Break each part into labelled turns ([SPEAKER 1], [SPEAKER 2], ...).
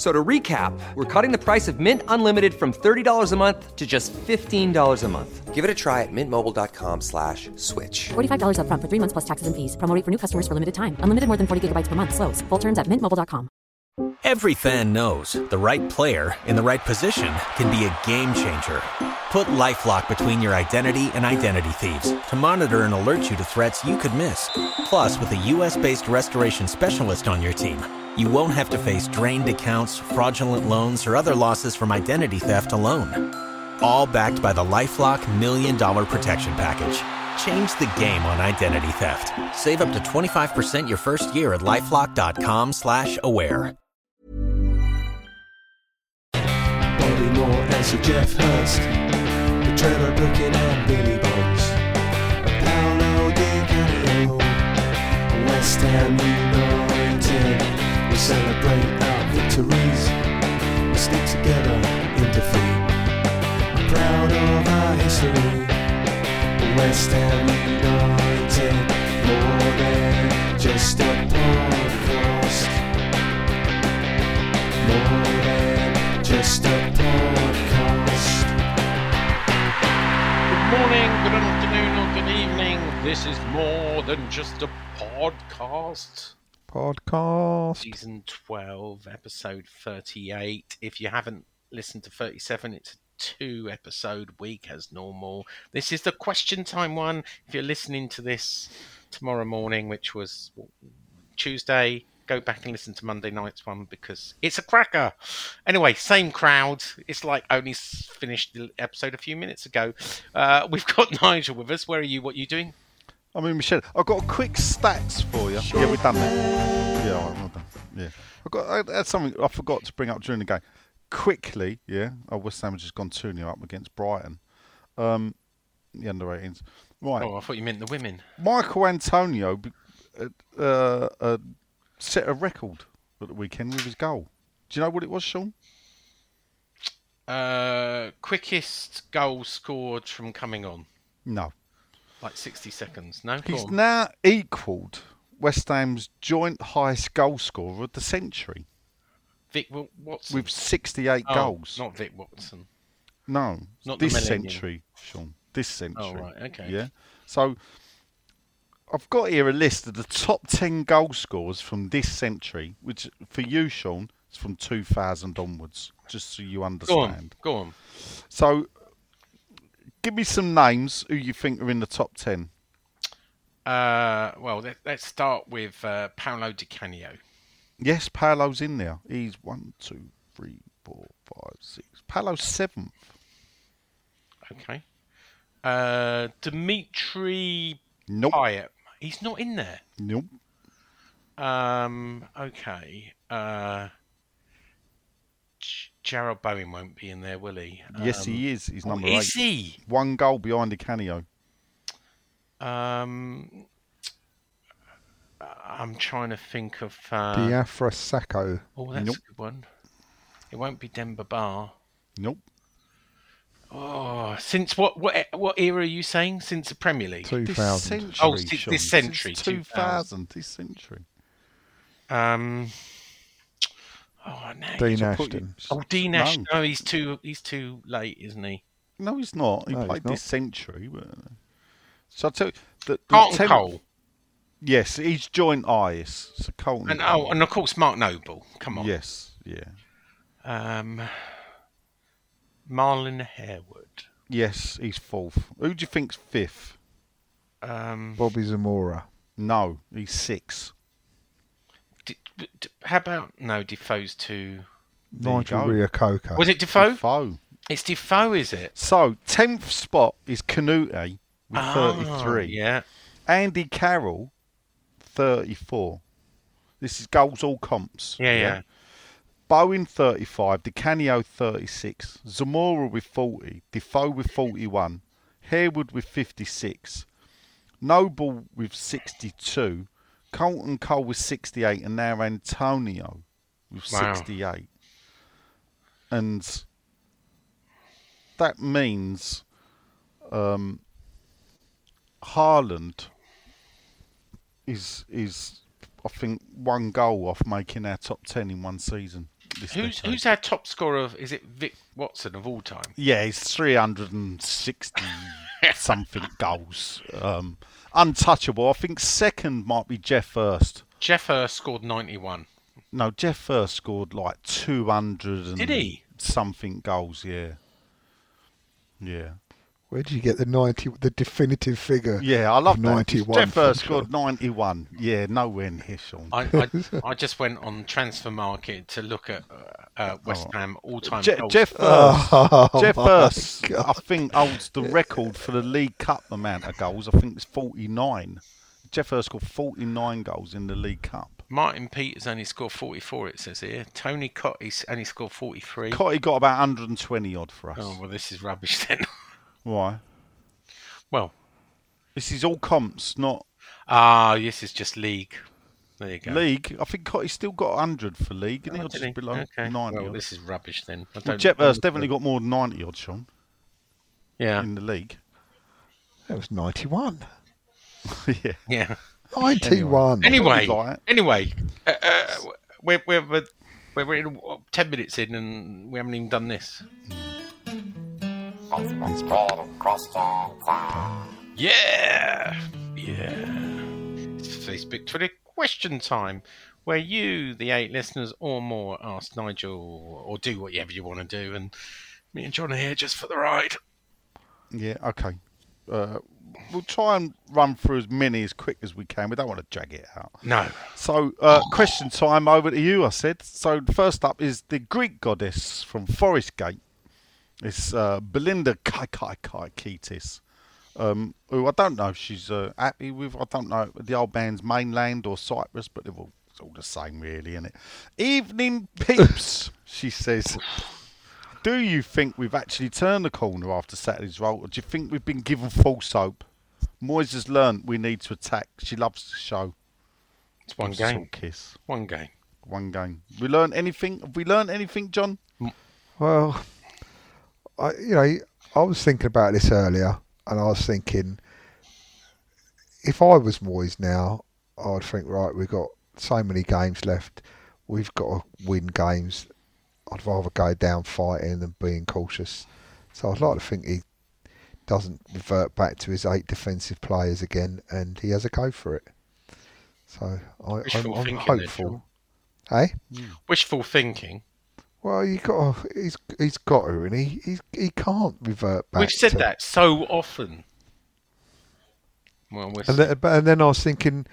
[SPEAKER 1] F- So to recap, we're cutting the price of Mint Unlimited from $30 a month to just $15 a month.
[SPEAKER 2] Give it a try at mintmobile.com slash switch.
[SPEAKER 3] $45 upfront for three months plus taxes and fees. Promo rate for new customers for limited time. Unlimited more than 40 gigabytes per month. Slows. Full terms at mintmobile.com.
[SPEAKER 4] Every fan knows the right player in the right position can be a game changer. Put LifeLock between your identity and identity thieves to monitor and alert you to threats you could miss. Plus, with a US-based restoration specialist on your team, you won't have to face drained accounts, fraudulent loans, or other losses from identity theft alone. All backed by the LifeLock Million Dollar Protection Package. Change the game on identity theft. Save up to 25% your first year at LifeLock.com slash aware.
[SPEAKER 5] Bobby Moore Sir Geoff Hurst, the Trevor Brooking and Billy Bonds, Paolo oh, Di Canio, West Ham United. Celebrate our victories, we stick together in defeat. I'm Proud of our history, West Ham United, more than just a podcast. More than just a podcast.
[SPEAKER 6] Good morning, good afternoon, or good evening. This is more than just a podcast.
[SPEAKER 7] Podcast.
[SPEAKER 6] Season 12, episode 38. If you haven't listened to 37, it's a two episode week as normal. This is the question time one. If you're listening to this tomorrow morning, which was Tuesday, go back and listen to Monday night's one because it's a cracker. Anyway, same crowd. It's like only finished the episode a few minutes ago. Uh, we've got Nigel with us. Where are you? What are you doing?
[SPEAKER 7] I mean, Michelle, I've got a quick stats for you. Yeah, we've done that. Yeah, all right, well done. Yeah, I've got I had something I forgot to bring up during the game. Quickly, yeah. Oh, West Ham has just gone 2 0 up against Brighton. Um, the under 18s. Right.
[SPEAKER 6] Oh, I thought you meant the women.
[SPEAKER 7] Michael Antonio uh, uh, uh, set a record at the weekend with his goal. Do you know what it was, Sean?
[SPEAKER 6] Uh, quickest goal scored from coming on,
[SPEAKER 7] No.
[SPEAKER 6] Like 60 seconds. No,
[SPEAKER 7] He's now equalled West Ham's joint highest goal scorer of the century
[SPEAKER 6] Vic Watson.
[SPEAKER 7] with 68
[SPEAKER 6] Oh,
[SPEAKER 7] goals.
[SPEAKER 6] Not Vic Watson.
[SPEAKER 7] No,
[SPEAKER 6] Not
[SPEAKER 7] this century, Sean. This century.
[SPEAKER 6] Oh, right, okay.
[SPEAKER 7] Yeah. So I've got here a list of the top 10 goal scorers from this century, which for you, Sean, is from 2000 onwards, just so you understand.
[SPEAKER 6] Go on. Go on.
[SPEAKER 7] So give me some names who you think are in the top 10.
[SPEAKER 6] Uh, well, let, let's start with uh, Paolo Di Canio.
[SPEAKER 7] Yes, Paolo's in there. He's one, two, three, four, five, six. Paolo's seventh.
[SPEAKER 6] Okay. Uh, Dimitri
[SPEAKER 7] Nope.
[SPEAKER 6] Payet. He's not in there.
[SPEAKER 7] Nope.
[SPEAKER 6] Um, okay. Uh, Jarrod Bowen won't be in there, will he?
[SPEAKER 7] yes,
[SPEAKER 6] Um,
[SPEAKER 7] he is. He's
[SPEAKER 6] oh,
[SPEAKER 7] number
[SPEAKER 6] is
[SPEAKER 7] eight.
[SPEAKER 6] he?
[SPEAKER 7] One goal behind Di Canio.
[SPEAKER 6] Um, I'm trying to think of. Uh,
[SPEAKER 8] Diafra Sakho.
[SPEAKER 6] Oh, that's
[SPEAKER 7] Nope.
[SPEAKER 6] a good one. It won't be Demba Ba.
[SPEAKER 7] Nope.
[SPEAKER 6] Oh, since what what what era are you saying? Since the Premier League?
[SPEAKER 8] 2000.
[SPEAKER 6] Oh,
[SPEAKER 7] Sean.
[SPEAKER 6] this century, 2000.
[SPEAKER 7] 2000. This century.
[SPEAKER 6] Um. Oh, no.
[SPEAKER 8] Dean
[SPEAKER 7] to put
[SPEAKER 8] Ashton.
[SPEAKER 6] Oh, Dean
[SPEAKER 7] No.
[SPEAKER 6] No, he's too he's too late, isn't he?
[SPEAKER 7] No, he's not. He
[SPEAKER 8] No,
[SPEAKER 7] played
[SPEAKER 8] not.
[SPEAKER 7] this century. But... So I tell you, the, the
[SPEAKER 6] Carlton
[SPEAKER 7] tenth-
[SPEAKER 6] Cole.
[SPEAKER 7] Yes, he's joint highest. So Carlton.
[SPEAKER 6] And oh, and of course Mark Noble. Come on.
[SPEAKER 7] yes, yeah,
[SPEAKER 6] Um. Marlon Harewood.
[SPEAKER 7] yes, he's fourth. Who do you think's fifth?
[SPEAKER 6] Um.
[SPEAKER 8] Bobby Zamora.
[SPEAKER 7] No, he's sixth.
[SPEAKER 6] D- d- how about no Defoe's too?
[SPEAKER 7] There you
[SPEAKER 8] Nigel
[SPEAKER 7] go.
[SPEAKER 8] Reo-Coker.
[SPEAKER 6] Was it Defoe?
[SPEAKER 7] Defoe.
[SPEAKER 6] It's Defoe, is it?
[SPEAKER 7] So tenth spot is Kanouté with
[SPEAKER 6] Ah,
[SPEAKER 7] thirty-three.
[SPEAKER 6] Yeah.
[SPEAKER 7] Andy Carroll, thirty-four. This is goals all comps.
[SPEAKER 6] Yeah, yeah.
[SPEAKER 7] Bowen 35, Di Canio 36, Zamora with 40, Defoe with 41, Harewood with 56, Noble with 62, Carlton Cole with 68, and now Antonio with
[SPEAKER 6] Wow.
[SPEAKER 7] 68. And that means um, Haaland is is I think one goal off making our top ten in one season.
[SPEAKER 6] Who's
[SPEAKER 7] decade.
[SPEAKER 6] who's our top scorer of? Is it Vic Watson of all time?
[SPEAKER 7] Yeah, he's 360 something goals. Um, untouchable. I think second might be Geoff Hurst.
[SPEAKER 6] Geoff Hurst scored 91.
[SPEAKER 7] No, Geoff Hurst scored like 200 and
[SPEAKER 6] Did he?
[SPEAKER 7] something goals. Yeah, yeah,
[SPEAKER 8] Where did you get the ninety, the definitive figure?
[SPEAKER 7] yeah. I love that.
[SPEAKER 8] 91
[SPEAKER 7] Geoff Hurst
[SPEAKER 8] from
[SPEAKER 7] scored 91. Yeah, nowhere near Sean.
[SPEAKER 6] I, I, I just went on Transfermarkt to look at uh, uh, West Ham all-time
[SPEAKER 7] Je-
[SPEAKER 6] goals.
[SPEAKER 7] Geoff Hurst.
[SPEAKER 8] Oh,
[SPEAKER 7] Jeff
[SPEAKER 8] my
[SPEAKER 7] First,
[SPEAKER 8] God.
[SPEAKER 7] I think, holds the record for the League Cup amount of goals. I think it's 49. Geoff Hurst scored 49 goals in the League Cup.
[SPEAKER 6] Martin Peters only scored 44. It says here. Tony Cottee only scored 43.
[SPEAKER 7] Cottee got about 120 odd for us.
[SPEAKER 6] oh well, this is rubbish then.
[SPEAKER 7] Why?
[SPEAKER 6] well,
[SPEAKER 7] This is all comps, not
[SPEAKER 6] ah, this is just league. There you go.
[SPEAKER 7] league. I think he's still got 100 for league, and
[SPEAKER 6] Oh,
[SPEAKER 7] he'll
[SPEAKER 6] did
[SPEAKER 7] just
[SPEAKER 6] he?
[SPEAKER 7] below
[SPEAKER 6] okay.
[SPEAKER 7] 90
[SPEAKER 6] Well,
[SPEAKER 7] odd.
[SPEAKER 6] this is rubbish then. I
[SPEAKER 7] Well,
[SPEAKER 6] don't.
[SPEAKER 7] Definitely got more than 90 odd, Sean,
[SPEAKER 6] yeah.
[SPEAKER 7] in the league.
[SPEAKER 8] That was ninety-one.
[SPEAKER 7] yeah.
[SPEAKER 6] Yeah.
[SPEAKER 8] Ninety-one.
[SPEAKER 6] Anyway,
[SPEAKER 7] like
[SPEAKER 6] anyway, uh, uh, we're, we're, we're, we're in, what, 10 minutes in and we haven't even done this. Yeah! Yeah. It's Facebook Twitter question time where you, the eight listeners or more, ask Nigel or do whatever you want to do. And me and John are here just for the ride.
[SPEAKER 7] Yeah, okay. Uh, we'll try and run through as many as quick as we can. We don't want to drag it out.
[SPEAKER 6] No.
[SPEAKER 7] So, uh, question time over to you, I said. So, first up is the Greek goddess from Forest Gate. It's uh, Belinda Kai Kai Kai Ketis, um, who I don't know if she's uh, happy with. I don't know the old band's mainland or Cyprus, but they're all, it's all the same, really, isn't it? Evening peeps, she says. Do you think we've actually turned the corner after Saturday's roll, or do you think we've been given false hope? Moyes has learnt we need to attack. She loves the show.
[SPEAKER 6] It's one
[SPEAKER 7] Just a
[SPEAKER 6] game.
[SPEAKER 7] Kiss.
[SPEAKER 6] One game.
[SPEAKER 7] One game. We learn anything? Have we learned anything, John?
[SPEAKER 8] Well, I you know I was thinking about this earlier, and I was thinking if I was Moyes now, I'd think right, we've got so many games left, we've got to win games. I'd rather go down fighting than being cautious. So I'd like to think he doesn't revert back to his eight defensive players again, and he has a go for it. So I, I'm,
[SPEAKER 6] Wishful
[SPEAKER 8] I'm
[SPEAKER 6] there,
[SPEAKER 8] hopeful. Hey. Eh?
[SPEAKER 6] Wishful thinking.
[SPEAKER 8] Well, you got to, he's he's got to, and he he, he can't revert back.
[SPEAKER 6] We've said
[SPEAKER 8] to-
[SPEAKER 6] that so often. Well, we're
[SPEAKER 8] And then, and then I was thinking,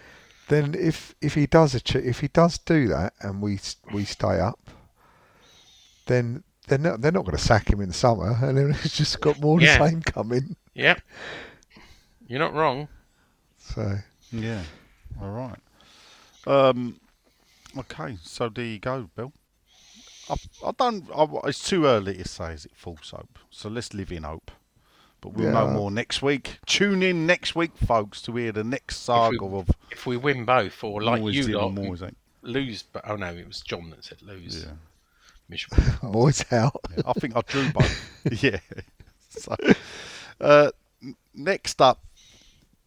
[SPEAKER 8] then if if he does achieve, if he does do that, and we we stay up, then they're not they're not going to sack him in the summer, and then it's just got more of
[SPEAKER 6] Yeah.
[SPEAKER 8] the same coming.
[SPEAKER 6] Yep. You're not wrong.
[SPEAKER 8] So
[SPEAKER 7] Yeah. All right. Um. Okay. So there you go, Bill. I, I don't. I, it's too early to say is it false hope. So let's live in hope. But we'll know more next week. Tune in next week, folks, to hear the next saga
[SPEAKER 6] we-
[SPEAKER 7] of
[SPEAKER 6] If we win both, or like you
[SPEAKER 7] in
[SPEAKER 6] lot,
[SPEAKER 7] and Moyes out.
[SPEAKER 6] lose. But oh no, it was John that said lose.
[SPEAKER 7] Yeah.
[SPEAKER 6] Miserable.
[SPEAKER 8] Moyes out.
[SPEAKER 7] I think I drew both. yeah. So, uh, next up,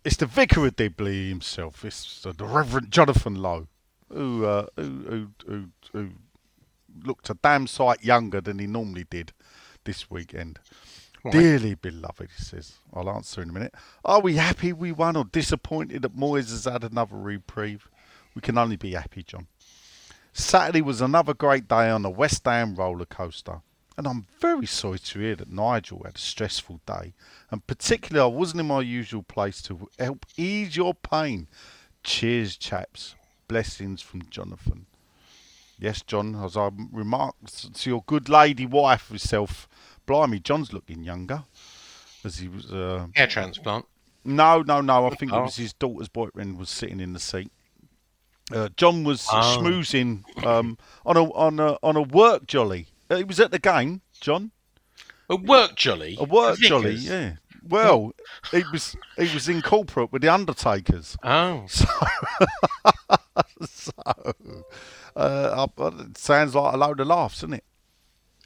[SPEAKER 7] it's the Vicar of Dibley himself. It's uh, the Reverend Jonathan Lowe, who, uh, who, who, who, who looked a damn sight younger than he normally did this weekend. Dearly beloved, he says. I'll answer in a minute. Are we happy we won or disappointed that Moyes has had another reprieve? We can only be happy, John. Saturday was another great day on the West Ham roller coaster. And I'm very sorry to hear that Nigel had a stressful day. And particularly, I wasn't in my usual place to help ease your pain. Cheers, chaps. Blessings from Jonathan. Yes, John, as I remarked to your good lady wife herself, blimey, John's looking younger. As he was. Uh,
[SPEAKER 6] Hair transplant.
[SPEAKER 7] no, no, no. I think it
[SPEAKER 6] Oh.
[SPEAKER 7] was his daughter's boyfriend was sitting in the seat. Uh, John was
[SPEAKER 6] Oh.
[SPEAKER 7] schmoozing um, on a on a on a work jolly. Uh, He was at the game, John.
[SPEAKER 6] A work jolly.
[SPEAKER 7] A work jolly, yeah. Well, he was he was in corporate with the Undertakers.
[SPEAKER 6] Oh,
[SPEAKER 7] So, so Uh, uh, it sounds like a load of laughs, doesn't it?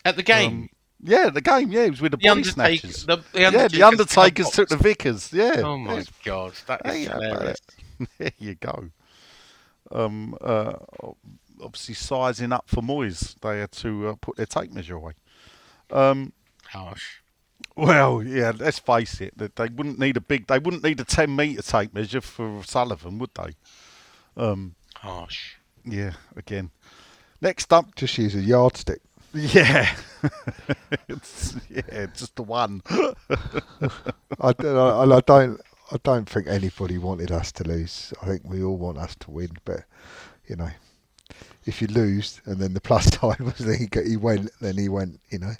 [SPEAKER 6] At the game.
[SPEAKER 7] Um, yeah, the game. Yeah, it was with the,
[SPEAKER 6] The
[SPEAKER 7] body
[SPEAKER 6] Undertaker-
[SPEAKER 7] snatchers.
[SPEAKER 6] the- the
[SPEAKER 7] yeah, the
[SPEAKER 6] Undertaker's
[SPEAKER 7] took the Vickers. Yeah.
[SPEAKER 6] oh my
[SPEAKER 7] It's-
[SPEAKER 6] god, that is
[SPEAKER 7] how
[SPEAKER 6] hilarious.
[SPEAKER 7] it? there you go. Um, uh, obviously sizing up for Moyes, they had to uh, put their tape measure away. Um,
[SPEAKER 6] Harsh.
[SPEAKER 7] well, yeah, let's face it, that they wouldn't need a big, they wouldn't need a ten metre tape measure for Sullivan, would they? Um,
[SPEAKER 6] Harsh.
[SPEAKER 7] Yeah, again. Next up,
[SPEAKER 8] Just use a yardstick.
[SPEAKER 7] yeah, it's, yeah, just the one.
[SPEAKER 8] I, don't- I, I don't. I don't think anybody wanted us to lose. I think we all want us to win. But you know, if you lose, and then the plus side was that he, he went, then he went. You know,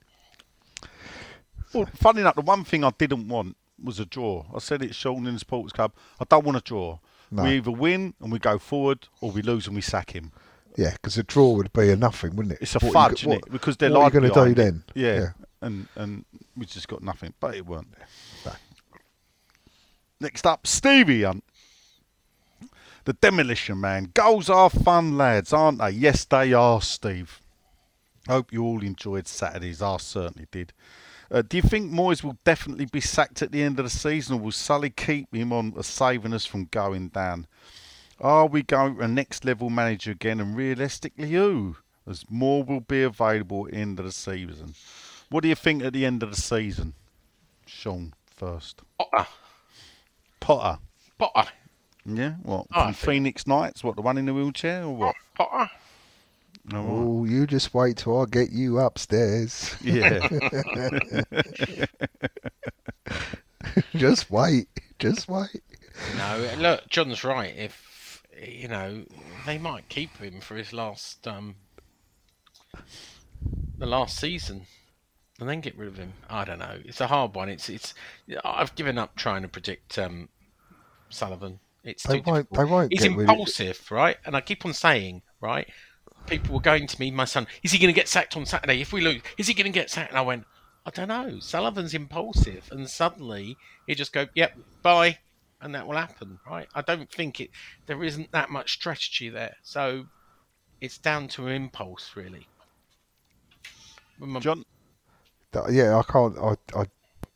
[SPEAKER 7] Well, funny enough, the one thing I didn't want was a draw. I said it, Sean, in the Sports Club. I don't want a draw.
[SPEAKER 8] No.
[SPEAKER 7] We either win and we go forward, or we lose and we sack him.
[SPEAKER 8] yeah, because a draw would be a nothing, wouldn't it?
[SPEAKER 7] It's a
[SPEAKER 8] What
[SPEAKER 7] fudge,
[SPEAKER 8] go-
[SPEAKER 7] isn't it? Because they're
[SPEAKER 8] what are
[SPEAKER 7] like
[SPEAKER 8] going to do then?
[SPEAKER 7] Yeah. and and we just got nothing. But it weren't there. Next up, Stevie Hunt. The Demolition Man. Goals are fun, lads, aren't they? Yes, they are, Steve. Hope you all enjoyed Saturdays. I certainly did. Uh, do you think Moyes will definitely be sacked at the end of the season, or will Sully keep him on, uh, saving us from going down? Are we going to a next level manager again, and realistically, who? As more will be available at the end of the season. What do you think at the end of the season? Sean first.
[SPEAKER 6] Potter.
[SPEAKER 7] Potter.
[SPEAKER 6] Potter.
[SPEAKER 7] Yeah, what?
[SPEAKER 6] Oh,
[SPEAKER 7] From Phoenix Nights? What, the one in the wheelchair, or what?
[SPEAKER 6] Potter.
[SPEAKER 7] Oh, right.
[SPEAKER 8] Oh, you just wait till I get you upstairs.
[SPEAKER 7] Yeah.
[SPEAKER 8] just wait. Just wait.
[SPEAKER 6] No, look, John's right. If you know, they might keep him for his last um the last season, and then get rid of him. I don't know. It's a hard one. It's it's. I've given up trying to predict um Sullivan. It's
[SPEAKER 8] They won't- they won't
[SPEAKER 6] He's
[SPEAKER 8] get rid of-
[SPEAKER 6] impulsive, right? And I keep on saying, right. People were going to me, my son. Is he going to get sacked on Saturday? If we lose, is he going to get sacked? And I went, I don't know. Sullivan's impulsive, and suddenly he just go, "Yep, bye," and that will happen, right? I don't think it. There isn't that much strategy there, so it's down to an impulse, really.
[SPEAKER 7] John,
[SPEAKER 8] yeah, I can't. I, I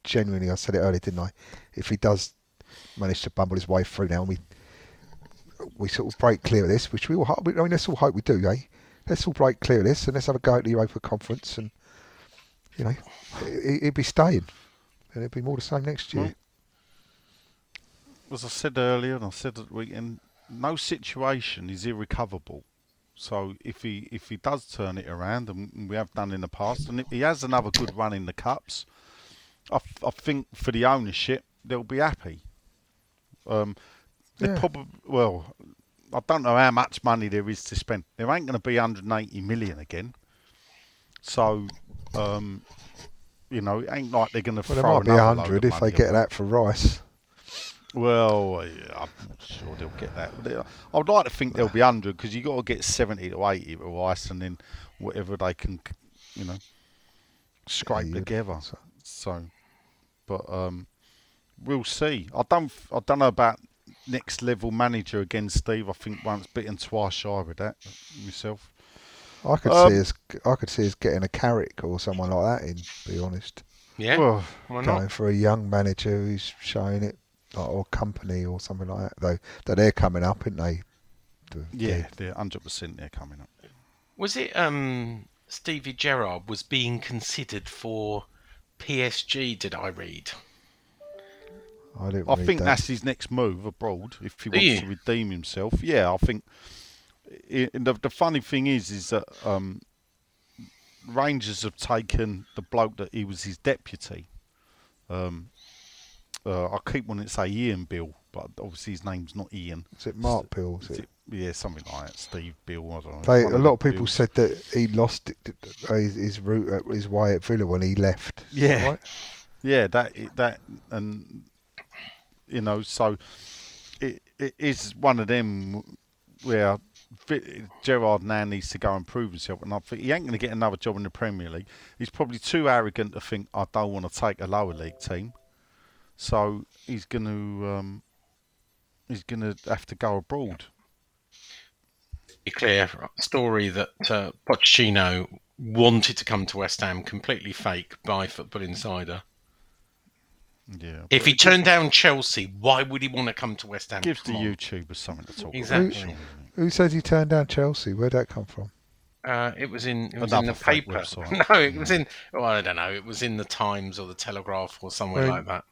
[SPEAKER 8] genuinely, I said it earlier, didn't I? If he does manage to bumble his way through now, and we we sort of break clear of this, which we all hope. I mean, let's all hope we do, eh? Let's all break clear of this, and let's have a go at the Europa Conference, and you know, it, it'd be staying, and it'd be more the same next year.
[SPEAKER 7] Right. as I said earlier, and I said at the weekend, no situation is irrecoverable. So if he if he does turn it around, and we have done in the past, and if he has another good run in the cups, I, f- I think for the ownership they'll be happy. Um, they
[SPEAKER 8] Yeah.
[SPEAKER 7] probably well, I don't know how much money there is to spend. There ain't going to be 180 million again. So, um, you know, it ain't like they're going to
[SPEAKER 8] Well, there
[SPEAKER 7] throw
[SPEAKER 8] might be
[SPEAKER 7] load
[SPEAKER 8] hundred
[SPEAKER 7] of
[SPEAKER 8] if they get
[SPEAKER 7] away.
[SPEAKER 8] that for Rice.
[SPEAKER 7] Well, yeah, I'm sure they'll get that. I would like to think there'll be 100 because you got to get 70 to 80 to Rice and then whatever they can, you know, scrape
[SPEAKER 8] you'd-
[SPEAKER 7] together.
[SPEAKER 8] so-
[SPEAKER 7] but um, we'll see. I don't, I don't know about next level manager again, Steve. I think once bitten, twice shy with that myself.
[SPEAKER 8] I could
[SPEAKER 7] Um,
[SPEAKER 8] see us. I could see us getting a Carrick or someone like that in. Be honest,
[SPEAKER 6] yeah,
[SPEAKER 7] Well,
[SPEAKER 6] why
[SPEAKER 8] going
[SPEAKER 6] not?
[SPEAKER 8] for a young manager who's showing it, like, or company or something like that. Though, though they're coming up, aren't they? The-
[SPEAKER 7] yeah, they're 100% they're coming up.
[SPEAKER 6] Was it um Stevie Gerrard was being considered for PSG? Did I read?
[SPEAKER 8] I didn't.
[SPEAKER 7] I
[SPEAKER 8] read
[SPEAKER 7] think
[SPEAKER 8] that.
[SPEAKER 7] that's his next move abroad if he wants
[SPEAKER 6] you?
[SPEAKER 7] to redeem himself. Yeah, I think. i the, the funny thing is, is that um, Rangers have taken the bloke that he was his deputy. Um, uh, I keep wanting to say Ian Bill, but obviously his name's not Ian.
[SPEAKER 8] Is it Mark Bill? Is
[SPEAKER 7] Is
[SPEAKER 8] it?
[SPEAKER 7] it- yeah, something like that. Steve Bill. I don't know.
[SPEAKER 8] They, a lot of people
[SPEAKER 7] Bills.
[SPEAKER 8] said that he lost uh, his, his route, at his way at Villa when he left.
[SPEAKER 7] Yeah.
[SPEAKER 8] right?
[SPEAKER 7] Yeah, that that and you know, so it it is one of them where Gerrard now needs to go and prove himself, and I think he ain't going to get another job in the Premier League. He's probably too arrogant to think I don't want to take a lower league team, so he's going to um, he's going to have to go abroad.
[SPEAKER 6] be clear, story that uh, Pochettino wanted to come to West Ham, completely fake by Football Insider.
[SPEAKER 7] Yeah.
[SPEAKER 6] If he turned down Chelsea, why would he want to come to West Ham?
[SPEAKER 7] gives the
[SPEAKER 6] Come on.
[SPEAKER 7] YouTubers something to talk
[SPEAKER 6] Exactly.
[SPEAKER 7] about.
[SPEAKER 8] Who says he turned down Chelsea? Where'd that come from?
[SPEAKER 6] Uh, it was in it was in the
[SPEAKER 7] fake
[SPEAKER 6] paper.
[SPEAKER 7] website.
[SPEAKER 6] No, it was in. Well, I don't know. It was in the Times or the Telegraph or somewhere
[SPEAKER 8] Well,
[SPEAKER 6] like that.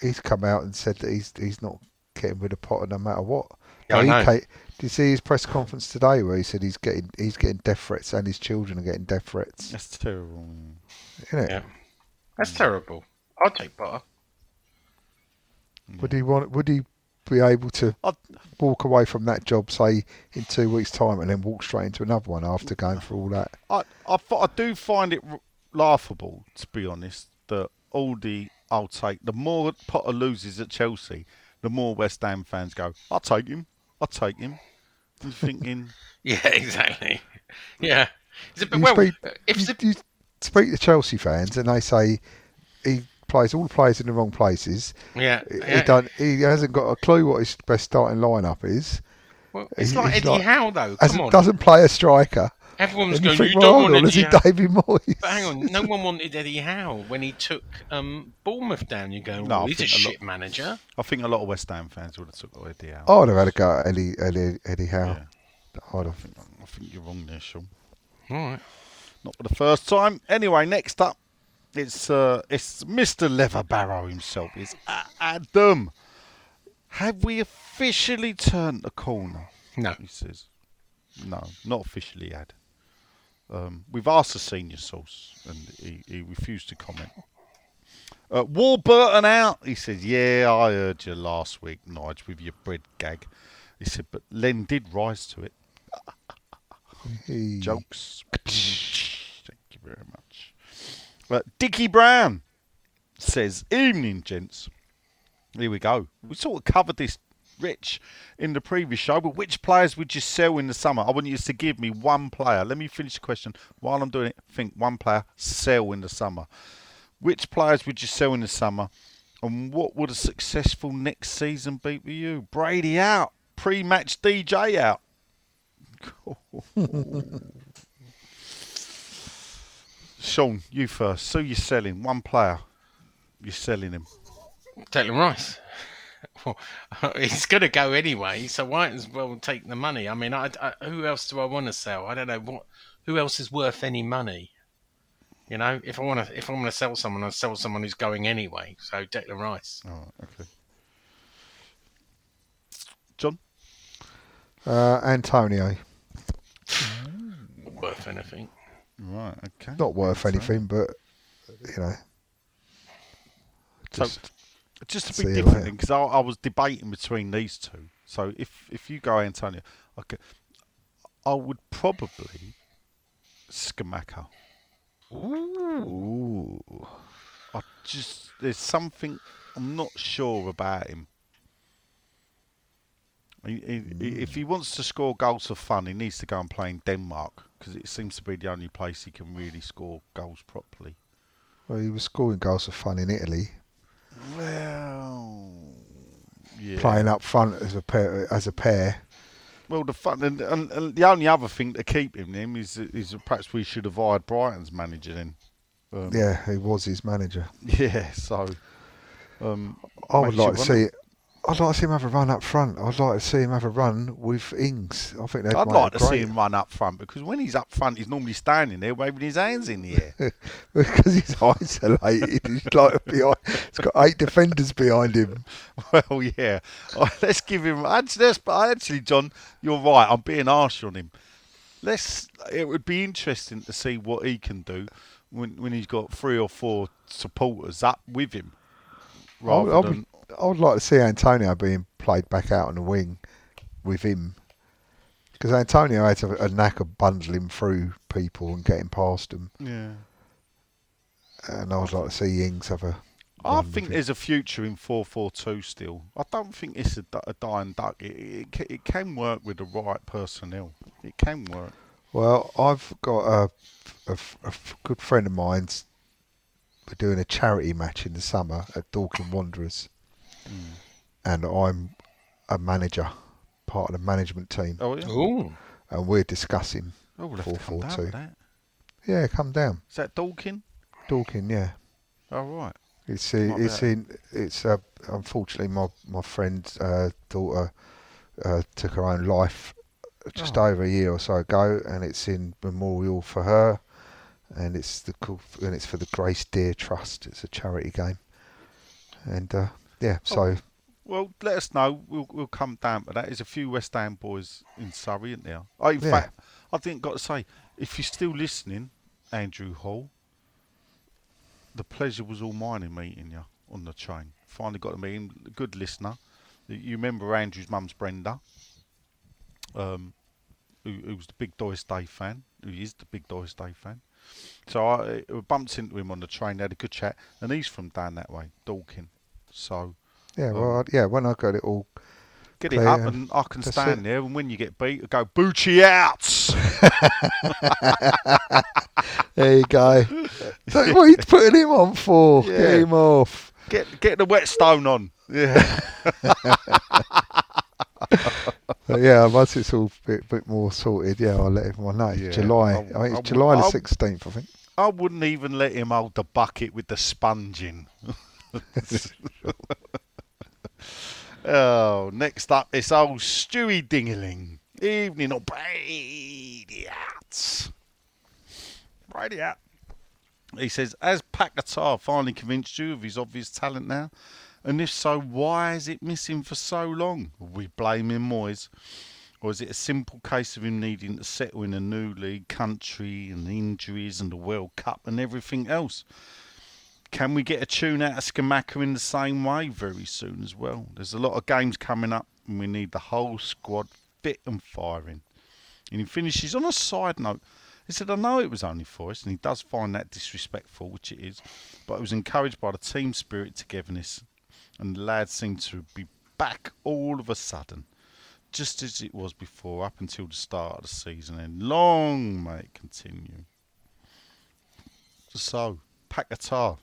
[SPEAKER 8] He's come out and said that he's he's not getting rid of Potter no matter what.
[SPEAKER 6] Yeah, I
[SPEAKER 8] he
[SPEAKER 6] know.
[SPEAKER 8] ca- did you see his press conference today where he said he's getting he's getting death threats and his children are getting death threats?
[SPEAKER 7] That's terrible.
[SPEAKER 8] Isn't it?
[SPEAKER 6] Yeah, that's terrible. I'll take Potter.
[SPEAKER 8] Would he want? Would he be able to
[SPEAKER 7] I'd-
[SPEAKER 8] walk away from that job, say in two weeks' time, and then walk straight into another one after going through all that?
[SPEAKER 7] I, I, I do find it laughable, to be honest, that all the I'll take the more Potter loses at Chelsea, the more West Ham fans go, I'll take him, I'll take him. You're thinking,
[SPEAKER 6] Yeah, exactly. Yeah. Is it,
[SPEAKER 8] You
[SPEAKER 6] well,
[SPEAKER 8] speak,
[SPEAKER 6] if
[SPEAKER 8] you,
[SPEAKER 6] the,
[SPEAKER 8] you speak to Chelsea fans, and they say he plays all the players in the wrong places.
[SPEAKER 6] yeah,
[SPEAKER 8] He-
[SPEAKER 6] yeah.
[SPEAKER 8] He don't. He hasn't got a clue what his best starting lineup is.
[SPEAKER 6] Well, it's
[SPEAKER 8] he-
[SPEAKER 6] like Eddie
[SPEAKER 8] like-
[SPEAKER 6] Howe, though. Come on.
[SPEAKER 8] doesn't play a striker.
[SPEAKER 6] Everyone's going, you don't
[SPEAKER 8] hold
[SPEAKER 6] want
[SPEAKER 8] on, is
[SPEAKER 6] Eddie
[SPEAKER 8] he
[SPEAKER 6] Howe.
[SPEAKER 8] David Moyes?
[SPEAKER 6] But hang on, no one wanted Eddie Howe when he took um, Bournemouth down. You go,
[SPEAKER 7] No,
[SPEAKER 6] well, he's a
[SPEAKER 7] think a lot-
[SPEAKER 6] shit manager.
[SPEAKER 7] I think a lot of West Ham fans would have took Eddie out.
[SPEAKER 8] Oh, I'd have had a go at Eddie, Eddie, Eddie Howe. I'd have.
[SPEAKER 7] I think you're wrong there, Sean.
[SPEAKER 6] All right.
[SPEAKER 7] Not for the first time. Anyway, next up, it's uh, it's Mr. Leatherbarrow himself. It's Adam. Have we officially turned the corner?
[SPEAKER 6] No.
[SPEAKER 7] He says. No, not officially, Ad. Um, we've asked the senior source, and he, he refused to comment. Uh, Warburton out. He says, "Yeah, I heard you last week, Nige, with your bread gag." He said, "But Len did rise to it."
[SPEAKER 8] He,
[SPEAKER 7] jokes. Thank you very much. But Dickie Brown says, Evening, gents. Here we go. We sort of covered this, Rich, in the previous show, but which players would you sell in the summer? I want you to give me one player. Let me finish the question. While I'm doing it, think one player, sell in the summer. Which players would you sell in the summer? And what would a successful next season be for you? Brady out. Pre match DJ out. Sean, you first. So you're selling one player. You're selling him.
[SPEAKER 6] Declan Rice. Well, he's going to go anyway, so why as well take the money? I mean, I, I, who else do I want to sell? I don't know what. Who else is worth any money? You know, if I want to, if I'm going to sell someone, I sell someone who's going anyway. So Declan Rice.
[SPEAKER 7] Oh, okay. John?
[SPEAKER 8] uh, Antonio,
[SPEAKER 6] Not worth anything.
[SPEAKER 7] Right, okay.
[SPEAKER 8] not worth anything, but you know,
[SPEAKER 7] So,
[SPEAKER 8] just
[SPEAKER 7] just a
[SPEAKER 8] see
[SPEAKER 7] different
[SPEAKER 8] later.
[SPEAKER 7] because I, I was debating between these two. So if if you go Antonio, okay, I would probably Scamacca.
[SPEAKER 8] ooh,
[SPEAKER 7] I just there's something I'm not sure about him. He, he, he- If he hmm. wants to score goals for fun, he needs to go and play in Denmark because it seems to be the only place he can really score goals properly.
[SPEAKER 8] well, he was scoring goals for fun in Italy,
[SPEAKER 7] Well, yeah.
[SPEAKER 8] playing up front as a pair. As a pair,
[SPEAKER 7] Well, the fun and, and, and the only other thing to keep him then is is perhaps we should have hired Brighton's manager then. Um,
[SPEAKER 8] yeah, he was his manager.
[SPEAKER 7] Yeah. So. Um,
[SPEAKER 8] I would like to see. I'd like to see him have a run up front. I'd like to see him have a run with Ings. I think they'd
[SPEAKER 7] I'd like to see him run up front because when he's up front, he's normally standing there waving his hands in the air.
[SPEAKER 8] because he's isolated. he's like behind. He's got eight defenders behind him.
[SPEAKER 7] well, yeah. Oh, let's give him. Actually, John, you're right. I'm being harsh on him. Let's. It would be interesting to see what he can do when when he's got three or four supporters up with him. Rather
[SPEAKER 8] would, I,
[SPEAKER 7] than
[SPEAKER 8] would, I would like to see Antonio being played back out on the wing with him. Because Antonio had a, a knack of bundling through people and getting past them.
[SPEAKER 7] yeah.
[SPEAKER 8] And I would like to see Ings have a.
[SPEAKER 7] I think there's a future in 4-4-2 still. I don't think it's a, a dying duck. It, it, it can work with the right personnel. It can work.
[SPEAKER 8] Well, I've got a a good friend of mine's. We're doing a charity match in the summer at Dorking Wanderers, and I'm a manager part of the management team,
[SPEAKER 7] Oh yeah.
[SPEAKER 6] Ooh.
[SPEAKER 8] and we're discussing.
[SPEAKER 7] Oh, we'll have to come down
[SPEAKER 8] 442.
[SPEAKER 7] with that.
[SPEAKER 8] Yeah, come down,
[SPEAKER 7] Is that Dawkin?
[SPEAKER 8] Dorking. Yeah,
[SPEAKER 7] Oh right.
[SPEAKER 8] it's uh, it's in it's uh, unfortunately my my friend's uh, daughter uh, took her own life just
[SPEAKER 7] Oh.
[SPEAKER 8] over a year or so ago, and it's in memorial for her, and it's the and it's for the Grace Deer Trust. It's a charity game, and uh, yeah, so
[SPEAKER 7] Oh. Well, let us know. We'll we'll come down to that. There's a few West Ham boys in Surrey, isn't there? Oh, in
[SPEAKER 8] Yeah.
[SPEAKER 7] fact, I think got to say, if you're still listening, Andrew Hall, the pleasure was all mine in meeting you on the train. Finally got to meet him. Good listener. You remember Andrew's mum's Brenda, um, who, who was the big Doris Day fan. Who is the big Doris Day fan. So I, I bumped into him on the train. Had a good chat, and he's from down that way, Dorking. So.
[SPEAKER 8] yeah, well, um, I- yeah, when I got it all
[SPEAKER 7] Get it up and I can stand
[SPEAKER 8] it.
[SPEAKER 7] there and when you get beat, I go Boochie out.
[SPEAKER 8] There you go. so what are you putting him on for?
[SPEAKER 7] Yeah.
[SPEAKER 8] Get him off.
[SPEAKER 7] get get the whetstone on. Yeah.
[SPEAKER 8] Yeah, once it's all a bit, bit more sorted, yeah, I'll let everyone know.
[SPEAKER 7] Yeah,
[SPEAKER 8] July.
[SPEAKER 7] I'll-
[SPEAKER 8] I think
[SPEAKER 7] I
[SPEAKER 8] it's
[SPEAKER 7] will-
[SPEAKER 8] July the 16th, I think.
[SPEAKER 7] I wouldn't even let him hold the bucket with the sponge in. oh, next up it's old Stewie Dingerling. Evening or Brady-outs. Brady-out. He says, Has Paquetá finally convinced you of his obvious talent now? And if so, why is it missing for so long? Are we blaming Moyes? Or is it a simple case of him needing to settle in a new league, country, and injuries, and the World Cup, and everything else? Can we get a tune out of Scamacca in the same way very soon as well? There's a lot of games coming up, and we need the whole squad fit and firing. And he finishes on a side note. He said, I know it was only for us, and he does find that disrespectful, which it is, but I was encouraged by the team spirit togetherness, and the lads seem to be back all of a sudden, just as it was before, up until the start of the season, and long may it continue. So, Paquetá.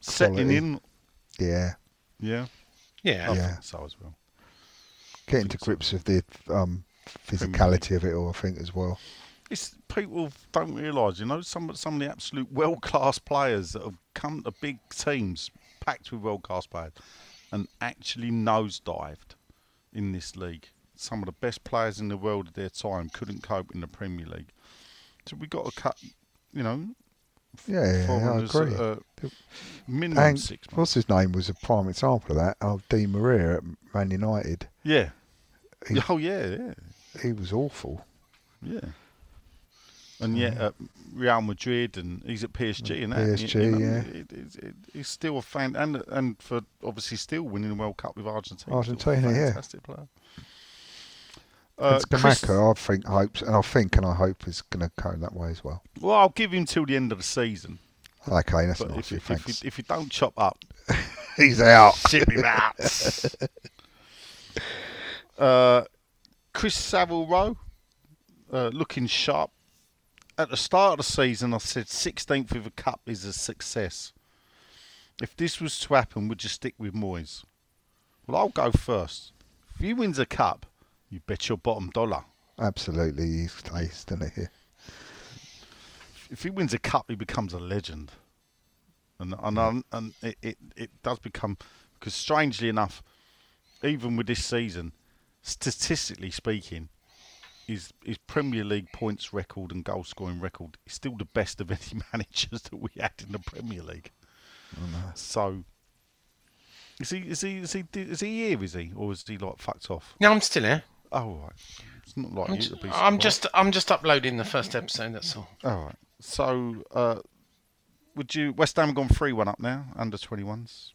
[SPEAKER 7] Setting in,
[SPEAKER 8] Yeah,
[SPEAKER 7] yeah,
[SPEAKER 6] Yeah.
[SPEAKER 7] I
[SPEAKER 8] Yeah.
[SPEAKER 7] think so as well.
[SPEAKER 8] getting to grips with the um, physicality of it all, I think, as well.
[SPEAKER 7] It's people don't realise, you know, some some of the absolute world class players that have come to big teams packed with world class players and actually nosedived in this league. Some of the best players in the world at their time couldn't cope in the Premier League. So we got to cut, you know,
[SPEAKER 8] Yeah, I agree.
[SPEAKER 7] uh, minimum
[SPEAKER 8] And
[SPEAKER 7] six months.
[SPEAKER 8] what's his name was a prime example of that. Of Di Maria at Man United.
[SPEAKER 7] Yeah.
[SPEAKER 8] He-
[SPEAKER 7] oh yeah, yeah,
[SPEAKER 8] He was awful.
[SPEAKER 7] yeah. And yet at Real Madrid and he's at PSG and that.
[SPEAKER 8] PSG,
[SPEAKER 7] you know,
[SPEAKER 8] yeah.
[SPEAKER 7] It, it, it, he's still a fan and and for obviously still winning the World Cup with Argentina.
[SPEAKER 8] Argentina, yeah.
[SPEAKER 7] fantastic player. Uh,
[SPEAKER 8] and
[SPEAKER 7] Chris-
[SPEAKER 8] I think, hopes, and I think, and I hope is going to go that way as well.
[SPEAKER 7] well, I'll give him till the end of the season.
[SPEAKER 8] Okay, that's
[SPEAKER 7] But
[SPEAKER 8] nice.
[SPEAKER 7] if, if, if, if you don't chop up,
[SPEAKER 8] He's out.
[SPEAKER 7] ship him out. uh, Chris Savile Rowe, uh, looking sharp. At the start of the season, I said 16th with a cup is a success. If this was to happen, would you stick with Moyes? Well, I'll go first. If he wins a cup, you bet your bottom dollar.
[SPEAKER 8] Absolutely, he stays, doesn't he?
[SPEAKER 7] If he wins a cup, he becomes a legend. And and, and, and it, it, it does become because strangely enough, even with this season, statistically speaking, his his Premier League points record and goal scoring record is still the best of any managers that we had in the Premier League. Oh, so is he is he is he is he here? Is he or is he like fucked off?
[SPEAKER 6] No, I'm still here.
[SPEAKER 7] Oh right, it's not like
[SPEAKER 6] I'm,
[SPEAKER 7] you to be.
[SPEAKER 6] I'm
[SPEAKER 7] surprised.
[SPEAKER 6] just I'm just uploading the first episode. That's all.
[SPEAKER 7] All right. So, uh, would you West Ham have gone three one up now under twenty ones?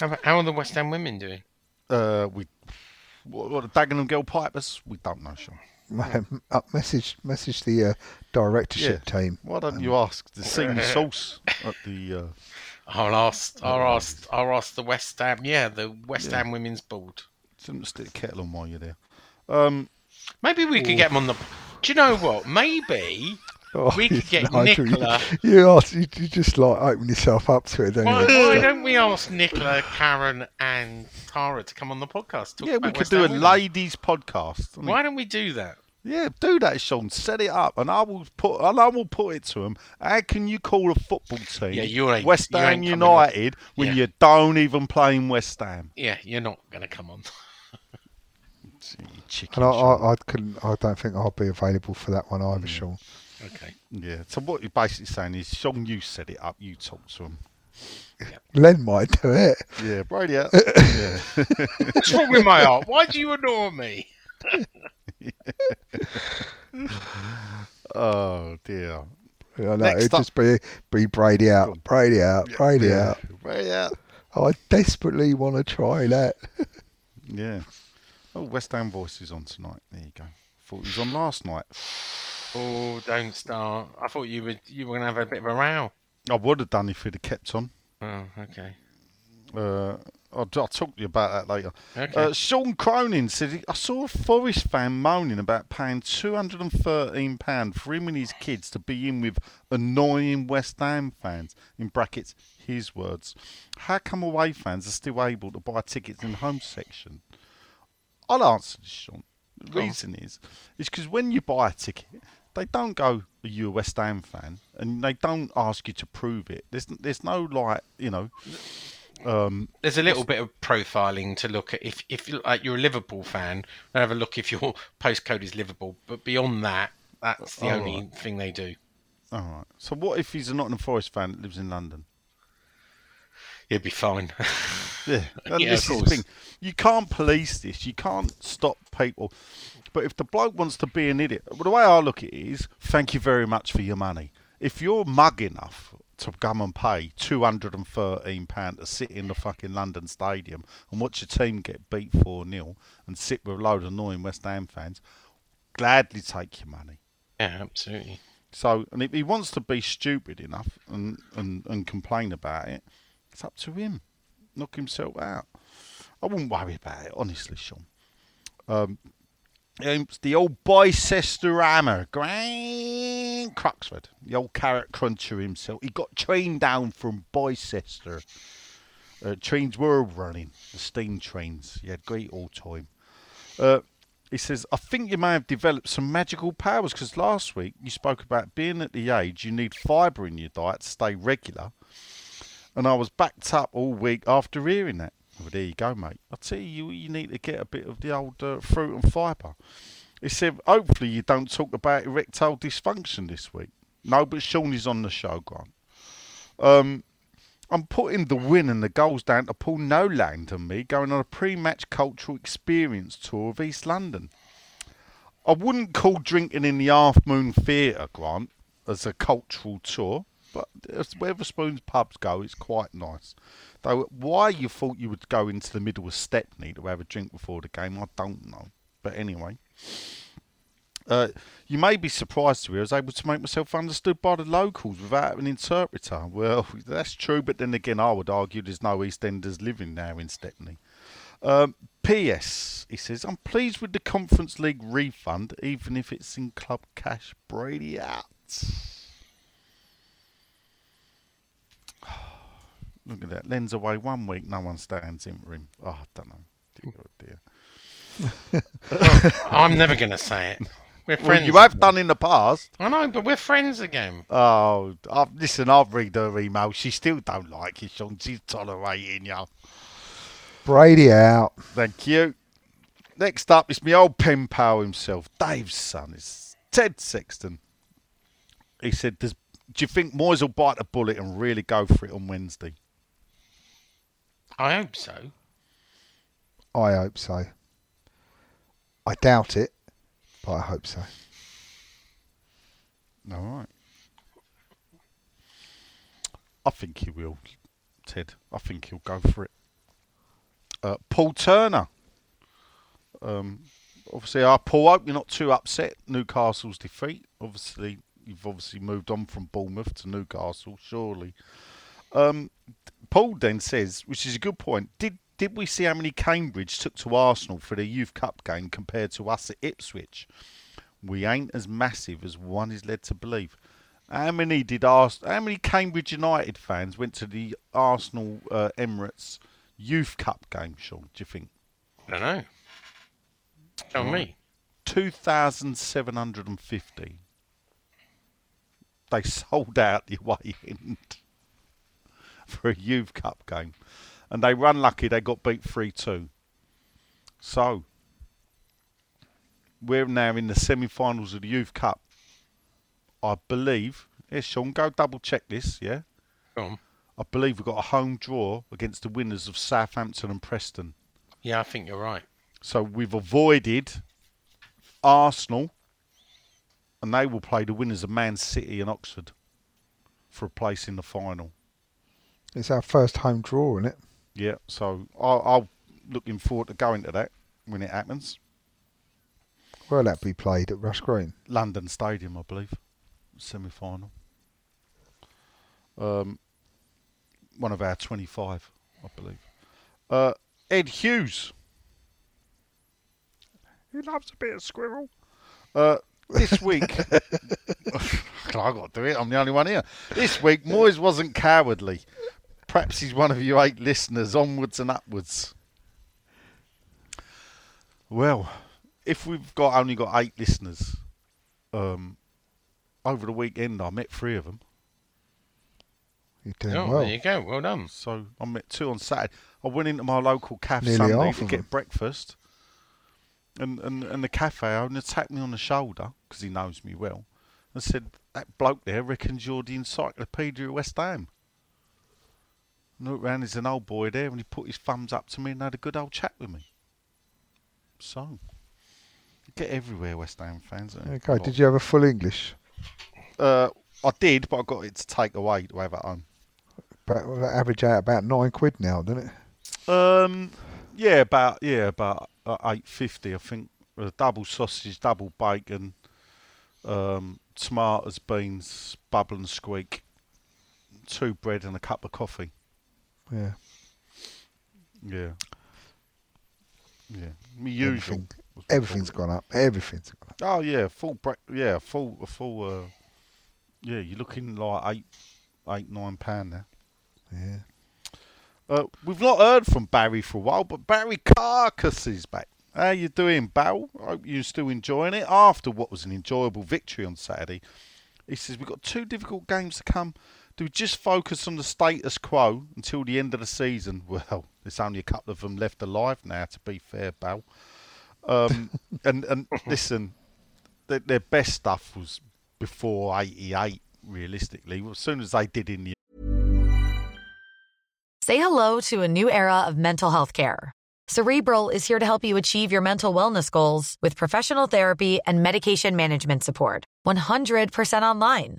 [SPEAKER 6] How, how are the West Ham women doing?
[SPEAKER 7] Uh, we what, what the Dagenham Girl Pipers? We don't know, Sean.
[SPEAKER 8] Uh, message, message the uh, directorship team.
[SPEAKER 7] Why don't you ask the senior source at the? Uh,
[SPEAKER 6] I'll ask. I'll ask. I'll ask the West Ham. Yeah, the West
[SPEAKER 7] Yeah.
[SPEAKER 6] Ham women's board.
[SPEAKER 7] Shouldn't stick a kettle on while you're there. Um,
[SPEAKER 6] Maybe we could get them on the. Do you know what? Maybe
[SPEAKER 8] Oh,
[SPEAKER 6] we could get
[SPEAKER 8] Nigel, you-
[SPEAKER 6] Nicola.
[SPEAKER 8] You, ask, you, you just like open yourself up to it, don't
[SPEAKER 6] Why,
[SPEAKER 8] you?
[SPEAKER 6] why don't we ask Nicola, Karen, and Tara to come on the podcast? Talk
[SPEAKER 7] Yeah, we
[SPEAKER 6] about
[SPEAKER 7] could
[SPEAKER 6] West
[SPEAKER 7] do a
[SPEAKER 6] Ham women?
[SPEAKER 7] ladies podcast.
[SPEAKER 6] Why don't we do that?
[SPEAKER 7] Yeah, do that, Sean. Set it up, and I will put. And I will put it to them. How can you call a football team
[SPEAKER 6] Yeah, you ain't-
[SPEAKER 7] West
[SPEAKER 6] you
[SPEAKER 7] Ham
[SPEAKER 6] ain't coming on.
[SPEAKER 7] United when
[SPEAKER 6] Yeah.
[SPEAKER 7] you don't even play in West Ham?
[SPEAKER 6] Yeah, you're not going to come on.
[SPEAKER 7] You chicken.
[SPEAKER 8] And I,
[SPEAKER 7] Sean.
[SPEAKER 8] I, I couldn't. I don't think I'll be available for that one
[SPEAKER 6] Mm.
[SPEAKER 8] either, Sean.
[SPEAKER 6] Okay.
[SPEAKER 7] Yeah. So what you're basically saying is, Sean, you set it up. You talk to them.
[SPEAKER 8] Len might do it.
[SPEAKER 7] Yeah, Brady. yeah. yeah.
[SPEAKER 6] What's wrong with my art? Why do you ignore me?
[SPEAKER 7] Oh dear.
[SPEAKER 8] I know,
[SPEAKER 7] Next
[SPEAKER 8] it'd
[SPEAKER 7] up-
[SPEAKER 8] just be be Brady out, Brady out, Brady
[SPEAKER 7] yeah.
[SPEAKER 8] out.
[SPEAKER 7] Brady out.
[SPEAKER 8] I desperately want to try that.
[SPEAKER 7] Yeah. Oh, West Ham voices on tonight. There you go. Thought he was on last night.
[SPEAKER 6] Oh, don't start. I thought you were you were going to have a bit of a row.
[SPEAKER 7] I would have done if he'd have kept on.
[SPEAKER 6] Oh, okay.
[SPEAKER 7] Uh, I'll, I'll talk to you about that later.
[SPEAKER 6] Okay.
[SPEAKER 7] Uh, Sean Cronin said, he- I saw a Forest fan moaning about paying £213 for him and his kids to be in with annoying West Ham fans. In brackets, his words. How come away fans are still able to buy tickets in the home section? I'll answer this, Sean. The
[SPEAKER 6] Go on.
[SPEAKER 7] reason is, is because when you buy a ticket, they don't go, "Are you a West Ham fan?" and they don't ask you to prove it. There's, there's no like, you know, um,
[SPEAKER 6] There's a little bit of profiling to look at. If if like you're a Liverpool fan, they'll have a look if your postcode is Liverpool. But beyond that, that's the only
[SPEAKER 7] right.
[SPEAKER 6] thing they do.
[SPEAKER 7] All right. So what if he's a Nottingham Forest fan that lives in London?
[SPEAKER 6] You'd be fine.
[SPEAKER 7] Yeah, and
[SPEAKER 6] Yeah,
[SPEAKER 7] this
[SPEAKER 6] of
[SPEAKER 7] is the thing. You can't police this. You can't stop people. But if the bloke wants to be an idiot, well, the way I look at it is, thank you very much for your money. If you're mug enough to come and pay two hundred and thirteen pound to sit in the fucking London Stadium and watch your team get beat four 0 and sit with a load of annoying West Ham fans, gladly take your money.
[SPEAKER 6] yeah, absolutely.
[SPEAKER 7] So, and if he wants to be stupid enough and, and, and complain about it, it's up to him. Knock himself out. I wouldn't worry about it, honestly, Sean. Um, the old Bicester Hammer, Grant Cruxford, the old carrot cruncher himself. He got trained down from Bicester. Uh, trains were running, the steam trains. He had great all time. Uh, he says, I think you may have developed some magical powers because last week you spoke about being at the age you need fibre in your diet to stay regular. And I was backed up all week after hearing that. Well, there you go, mate. I tell you, you need to get a bit of the old uh, fruit and fibre. He said, hopefully you don't talk about erectile dysfunction this week. No, but Sean is on the show, Grant. Um, I'm putting the win and the goals down to Paul Noland and me going on a pre-match cultural experience tour of East London. I wouldn't call drinking in the Half Moon Theatre, Grant, as a cultural tour, but as Wetherspoon's pubs go, it's quite nice. Though why you thought you would go into the middle of Stepney to have a drink before the game, I don't know. But anyway. Uh, you may be surprised to hear I was able to make myself understood by the locals without an interpreter. Well, that's true, but then again, I would argue there's no EastEnders living now in Stepney. Um, P.S. He says, I'm pleased with the Conference League refund, even if it's in club cash. Brady out. Look at that. Lens away one week, no one stands in for him. Oh, I don't know. Dear, oh dear.
[SPEAKER 6] I'm never going to say it. We're
[SPEAKER 7] Well,
[SPEAKER 6] friends.
[SPEAKER 7] you have done in the past.
[SPEAKER 6] I know, but we're friends again.
[SPEAKER 7] Oh, i listen, I've read her email. She still don't like you, Sean. She's tolerating you.
[SPEAKER 8] Brady out.
[SPEAKER 7] Thank you. Next up is my old pen pal himself, Dave's son. It's Ted Sexton. He said, Does, Do you think Moyes will bite the bullet and really go for it on Wednesday?
[SPEAKER 6] I hope so.
[SPEAKER 8] I hope so. I doubt it, but I hope so.
[SPEAKER 7] All right. I think he will, Ted. I think he'll go for it. Uh, Paul Turner. Um, obviously, uh, Paul, hope you're not too upset. Newcastle's defeat. Obviously, you've obviously moved on from Bournemouth to Newcastle, surely. Um, Paul then says, which is a good point. Did did we see how many Cambridge took to Arsenal for their Youth Cup game compared to us at Ipswich? We ain't as massive as one is led to believe. How many did Ars- How many Cambridge United fans went to the Arsenal uh, Emirates Youth Cup game, Sean? Do you think
[SPEAKER 6] I don't know. Tell me.
[SPEAKER 7] two thousand seven hundred and fifty? They sold out the away end for a Youth Cup game, and they were unlucky. They got beat three two. So we're now in the semi-finals of the Youth Cup. I believe. Yes, Sean, go double check this. Yeah.
[SPEAKER 6] On.
[SPEAKER 7] I believe we've got a home draw against the winners of Southampton and Preston.
[SPEAKER 6] Yeah, I think you're right.
[SPEAKER 7] So we've avoided Arsenal, and they will play the winners of Man City and Oxford for a place in the final.
[SPEAKER 8] It's our first home draw, isn't it?
[SPEAKER 7] Yeah, so I'll, I'll looking forward to going to that when it happens.
[SPEAKER 8] Where'll that be played at Rush Green?
[SPEAKER 7] London Stadium, I believe, semi final. Um, one of our 25, I believe. Uh, Ed Hughes. He loves a bit of squirrel. Uh, this week, I've got to do it. I'm the only one here. This week, Moyes wasn't cowardly. Perhaps he's one of you eight listeners, onwards and upwards. Well, if we've got only got eight listeners, um, over the weekend I met three of them.
[SPEAKER 8] You're doing
[SPEAKER 6] Oh,
[SPEAKER 8] well.
[SPEAKER 6] there you go. Well done.
[SPEAKER 7] So I met two on Saturday. I went into my local cafe
[SPEAKER 8] Nearly
[SPEAKER 7] Sunday to get
[SPEAKER 8] them.
[SPEAKER 7] breakfast, and and and the cafe owner tapped me on the shoulder because he knows me well, and said that bloke there reckons you're the encyclopedia of West Ham. And looked round, there's an old boy there, and he put his thumbs up to me and had a good old chat with me. So, you get everywhere, West Ham fans.
[SPEAKER 8] Okay. Did you have a full English?
[SPEAKER 7] Uh, I did, but I got it to take away to have at home.
[SPEAKER 8] About, well, that average out about nine quid now, doesn't it?
[SPEAKER 7] Um, yeah, about yeah, about uh, eight fifty, I think. A double sausage, double bacon, um, tomatoes, beans, bubble and squeak, two bread and a cup of coffee.
[SPEAKER 8] Yeah.
[SPEAKER 7] Yeah, yeah. Me usual.
[SPEAKER 8] Everything, everything's gone up. Everything's gone up.
[SPEAKER 7] Oh yeah, full break. Yeah, full, a full. Uh, yeah, you're looking like eight, eight, nine pound now.
[SPEAKER 8] Yeah.
[SPEAKER 7] Uh, we've not heard from Barry for a while, but Barry Carcass is back. How you doing, Barrel? I hope you're still enjoying it after what was an enjoyable victory on Saturday. He says we've got two difficult games to come. Do we just focus on the status quo until the end of the season? Well, there's only a couple of them left alive now. To be fair, Bal. Um, and and listen, their, their best stuff was before '88. Realistically, as soon as they did in the
[SPEAKER 9] Say hello to a new era of mental health care. Cerebral is here to help you achieve your mental wellness goals with professional therapy and medication management support. 100% online.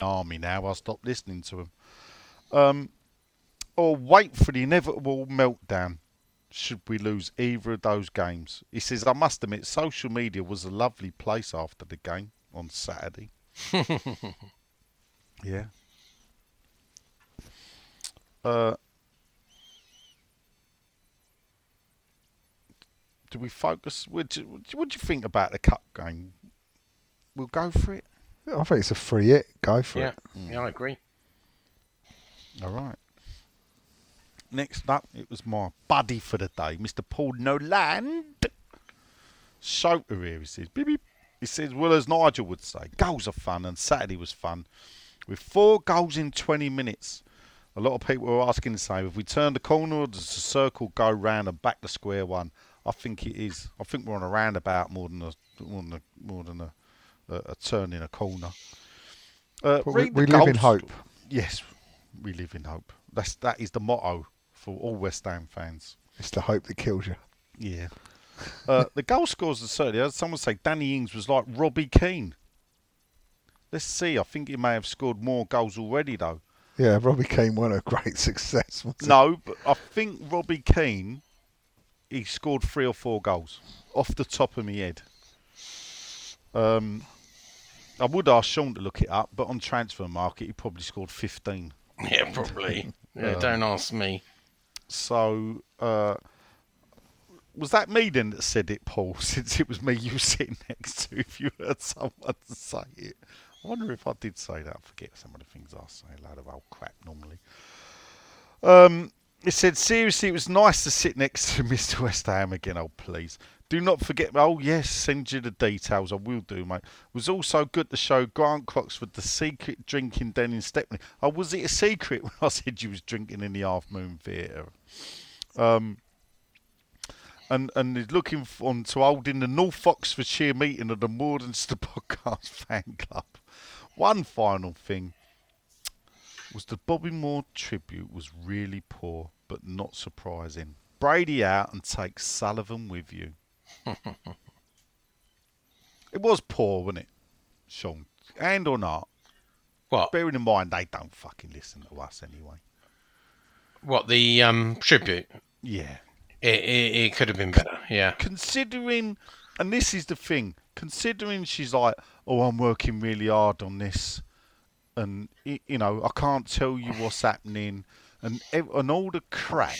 [SPEAKER 7] Army now. I'll stop listening to him. Um, or wait for the inevitable meltdown should we lose either of those games. He says, I must admit, social media was a lovely place after the game on Saturday. yeah. Uh, do we focus? What do, what do you think about the cup game? We'll go for it.
[SPEAKER 8] I think it's a free hit. Go for
[SPEAKER 6] Yeah,
[SPEAKER 8] it. Mm.
[SPEAKER 6] yeah, I agree.
[SPEAKER 7] All right. Next up, it was my buddy for the day, Mr. Paul Noland. Soter here, he says. Beep, beep. He says, well, as Nigel would say, goals are fun, and Saturday was fun. With four goals in 20 minutes, a lot of people were asking the same. If we turn the corner, or does the circle go round and back to square one? I think it is. I think we're on a roundabout more than a more than a, more than a, a, a turn in a corner. Uh,
[SPEAKER 8] we- we live in hope.
[SPEAKER 7] Yes, we live in hope. That's that is the motto for all West Ham fans.
[SPEAKER 8] It's the hope that kills you.
[SPEAKER 7] Yeah. Uh, the goal scores are certainly. Someone say Danny Ings was like Robbie Keane. Let's see. I think he may have scored more goals already, though.
[SPEAKER 8] Yeah, Robbie Keane won a great success. wasn't it?
[SPEAKER 7] No, but I think Robbie Keane, he scored three or four goals off the top of my head. Um, I would ask Sean to look it up, but on Transfermarkt, he probably scored 15.
[SPEAKER 6] Yeah, probably. Yeah,
[SPEAKER 7] Um,
[SPEAKER 6] don't ask me.
[SPEAKER 7] So, uh, was that me then that said it, Paul? Since it was me you were sitting next to, if you heard someone say it. I wonder if I did say that. I forget some of the things I say. A load of old crap normally. Um, it said, seriously, it was nice to sit next to Mr. West Ham again. Oh, please. Do not forget. Oh, yes, send you the details. I will do, mate. It was also good to show Grant Cruxford the secret drinking den in Stepney. Oh, was it a secret when I said you was drinking in the Half Moon Theatre? Um, and and is looking on to holding the North Oxfordshire meeting of the Mordenster Podcast fan club. One final thing was the Bobby Moore tribute was really poor, but not surprising. Brady out and take Sullivan with you. It was poor, wasn't it, Sean? And or not?
[SPEAKER 6] What?
[SPEAKER 7] Bearing in mind they don't fucking listen to us anyway.
[SPEAKER 6] What the um tribute?
[SPEAKER 7] Yeah.
[SPEAKER 6] It, it, it could have been better. Yeah.
[SPEAKER 7] considering, and this is the thing, considering she's like, oh, I'm working really hard on this, and you know, I can't tell you what's happening, and and all the crap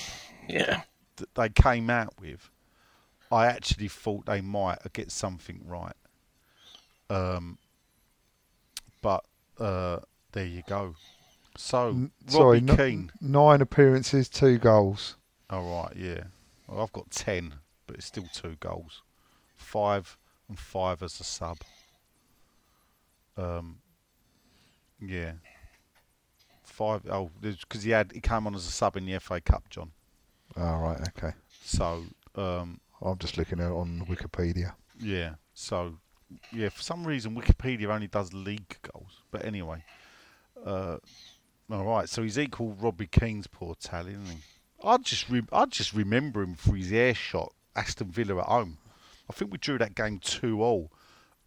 [SPEAKER 6] Yeah.
[SPEAKER 7] that they came out with, I actually thought they might get something right. Um, but uh, there you go. So,
[SPEAKER 8] N-
[SPEAKER 7] Robbie
[SPEAKER 8] Sorry,
[SPEAKER 7] Keane.
[SPEAKER 8] nine appearances, two goals.
[SPEAKER 7] All right, yeah. Well, I've got ten, but it's still two goals. Five and five as a sub. Um, yeah. Five. Oh, because he had he came on as a sub in the FA Cup, John.
[SPEAKER 8] All right, okay.
[SPEAKER 7] So, um,
[SPEAKER 8] I'm just looking at it on Wikipedia.
[SPEAKER 7] yeah. So, yeah. For some reason, Wikipedia only does league goals. But anyway, uh, all right. So he's equal Robbie Keane's poor tally, isn't he? I just re- I just remember him for his air shot, Aston Villa at home. I think we drew that game two all,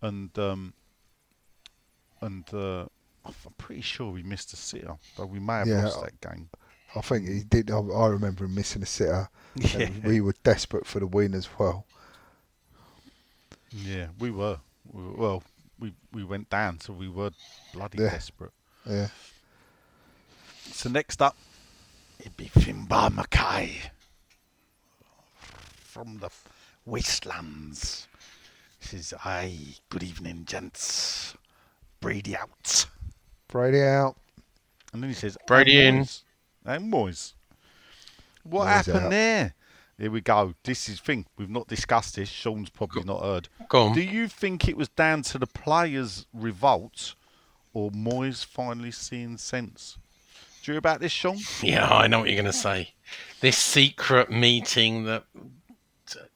[SPEAKER 7] and um, and uh, I'm pretty sure we missed a sitter, but we may have
[SPEAKER 8] Yeah,
[SPEAKER 7] lost that game.
[SPEAKER 8] I think he did. I, I remember him missing a sitter.
[SPEAKER 7] Yeah.
[SPEAKER 8] And we were desperate for the win as well.
[SPEAKER 7] Yeah, we were. We were well, we we went down, so we were bloody
[SPEAKER 8] Yeah.
[SPEAKER 7] desperate.
[SPEAKER 8] Yeah.
[SPEAKER 7] So next up, it'd be Finbar Mackay from the wastelands. He says, "Aye, good evening, gents. Brady out."
[SPEAKER 8] Brady out.
[SPEAKER 7] And then he says,
[SPEAKER 6] Brady in."
[SPEAKER 7] Moyes." And Moyes. What
[SPEAKER 8] Moyes
[SPEAKER 7] happened
[SPEAKER 8] out.
[SPEAKER 7] there? Here we go. This is thing we've not discussed this. Sean's probably not heard.
[SPEAKER 6] Go on.
[SPEAKER 7] Do you think it was down to the players' revolt, or Moyes finally seeing sense? Do you hear about this, Sean?
[SPEAKER 6] Yeah, I know what you're going to say. This secret meeting that